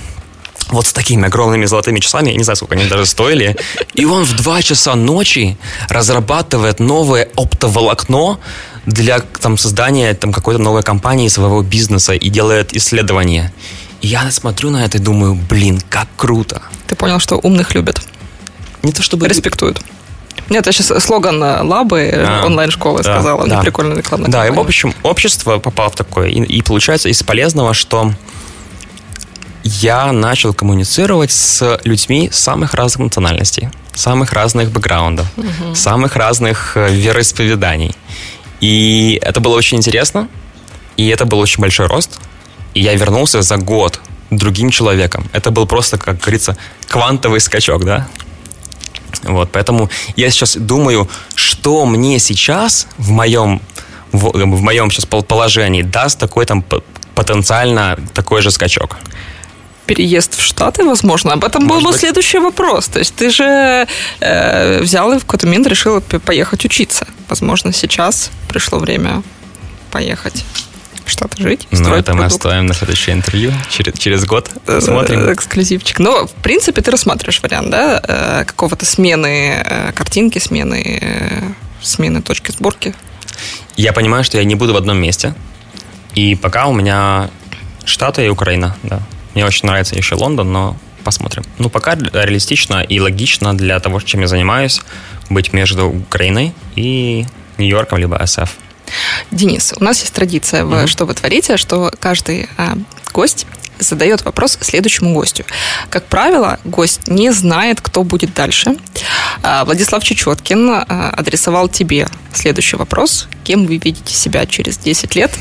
вот с такими огромными золотыми часами, я не знаю, сколько они даже стоили, и он в 2 часа ночи разрабатывает новое оптоволокно для там, создания там, какой-то новой компании, своего бизнеса и делает исследования. И я смотрю на это и думаю, блин, как круто. Ты понял, что умных любят, Не то чтобы... респектуют. Нет, я сейчас слоган э, Лабы э, А, онлайн-школы да, сказала. Да. прикольная рекламная Да, и в общем, общество попало в такое. И, и получается из полезного, что я начал коммуницировать с людьми самых разных национальностей, самых разных бэкграундов, самых разных э, вероисповеданий. И это было очень интересно, и это был очень большой рост. И я вернулся за год другим человеком. Это был просто, как говорится, квантовый скачок, да? Вот, поэтому я сейчас думаю, что мне сейчас в моем в, в моем сейчас пол- положении даст такой там потенциально такой же скачок. переезд в Штаты, возможно. Об этом был Может бы быть. следующий вопрос. То есть ты же э, взял и в какой-то момент решил поехать учиться. Возможно, сейчас пришло время поехать в Штаты жить. Строить это мы продукт. оставим на следующее интервью через, через год. Э, Посмотрим. Эксклюзивчик. Но, в принципе, ты рассматриваешь вариант, да, э, какого-то смены э, картинки, смены, э, смены точки сборки. Я понимаю, что я не буду в одном месте. И пока у меня Штаты и Украина, да. Мне очень нравится еще Лондон, но посмотрим. Ну, пока реалистично и логично для того, чем я занимаюсь, быть между Украиной и Нью-Йорком, либо СФ. Денис, у нас есть традиция в Мгм. «Что вы творите», что каждый а, гость задает вопрос следующему гостю. Как правило, гость не знает, кто будет дальше. А, Владислав Чечеткин а, адресовал тебе следующий вопрос. Кем вы видите себя через 10 лет?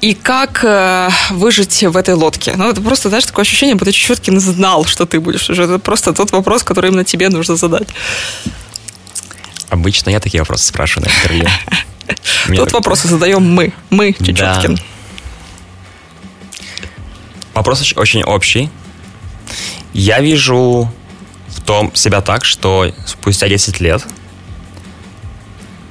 И как э, выжить в этой лодке? Ну, это просто, знаешь, такое ощущение, будто Чечеткин знал, что ты будешь уже. Это просто тот вопрос, который именно тебе нужно задать. Обычно я такие вопросы спрашиваю на интервью. Так- вопросы задаем мы. Мы, Чечеткин. Да. Вопрос оч- очень общий. Я вижу в том себя так, что спустя 10 лет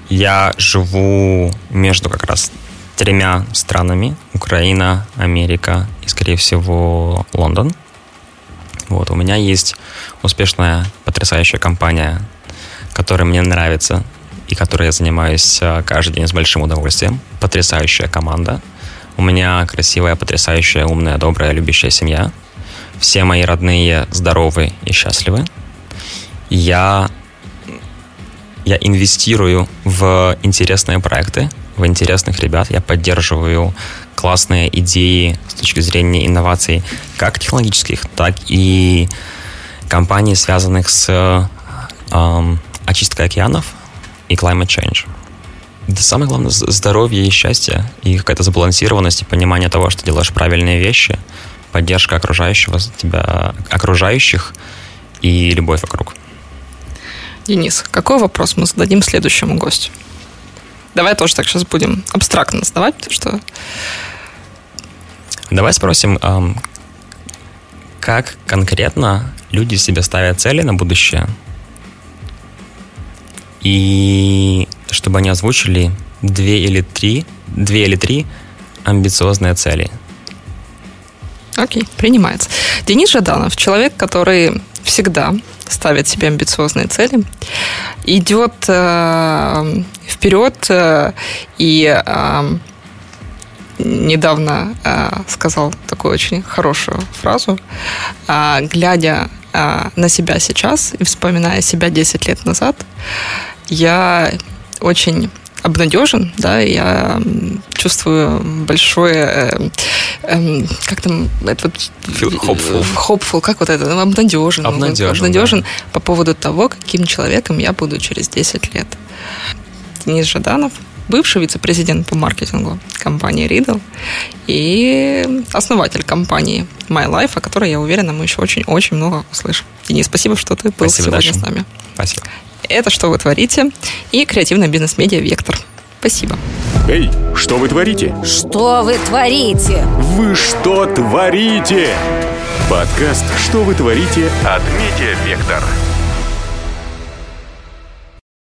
я живу между как раз тремя странами. Украина, Америка и, скорее всего, Лондон. Вот, у меня есть успешная, потрясающая компания, которая мне нравится и которой я занимаюсь а, каждый день с большим удовольствием. Потрясающая команда. У меня красивая, потрясающая, умная, добрая, любящая семья. Все мои родные здоровы и счастливы. Я, я инвестирую в интересные проекты, в интересных ребят. Я поддерживаю классные идеи с точки зрения инноваций, как технологических, так и компаний, связанных с эм, очисткой океанов и climate change. Да самое главное здоровье и счастье, и какая-то сбалансированность, и понимание того, что делаешь правильные вещи, поддержка окружающего тебя, окружающих и любовь вокруг. Денис, какой вопрос мы зададим следующему гостю? Давай тоже так сейчас будем абстрактно задавать, потому что... Давай спросим, эм, как конкретно люди себе ставят цели на будущее, и чтобы они озвучили две или три, две или три амбициозные цели. Окей, принимается. Денис Жаданов, человек, который всегда ставит себе амбициозные цели, идет э, вперед э, и э, недавно э, сказал такую очень хорошую фразу, э, глядя э, на себя сейчас и вспоминая себя 10 лет назад, я очень обнадежен, да, я чувствую большое, э, э, как там, это вот... Hopeful. Hopeful, как вот это, обнадежен. Обнадежен, обнадежен да. по поводу того, каким человеком я буду через 10 лет. Денис Жаданов, бывший вице-президент по маркетингу компании Riddle и основатель компании My Life, о которой, я уверена, мы еще очень-очень много услышим. Денис, спасибо, что ты был Спасибо, сегодня Даша. с нами. Спасибо. Это «Что вы творите?» и креативная бизнес-медиа «Вектор». Спасибо. Эй, что вы творите? Что вы творите? Вы что творите? Подкаст «Что вы творите» от Медиа Вектор.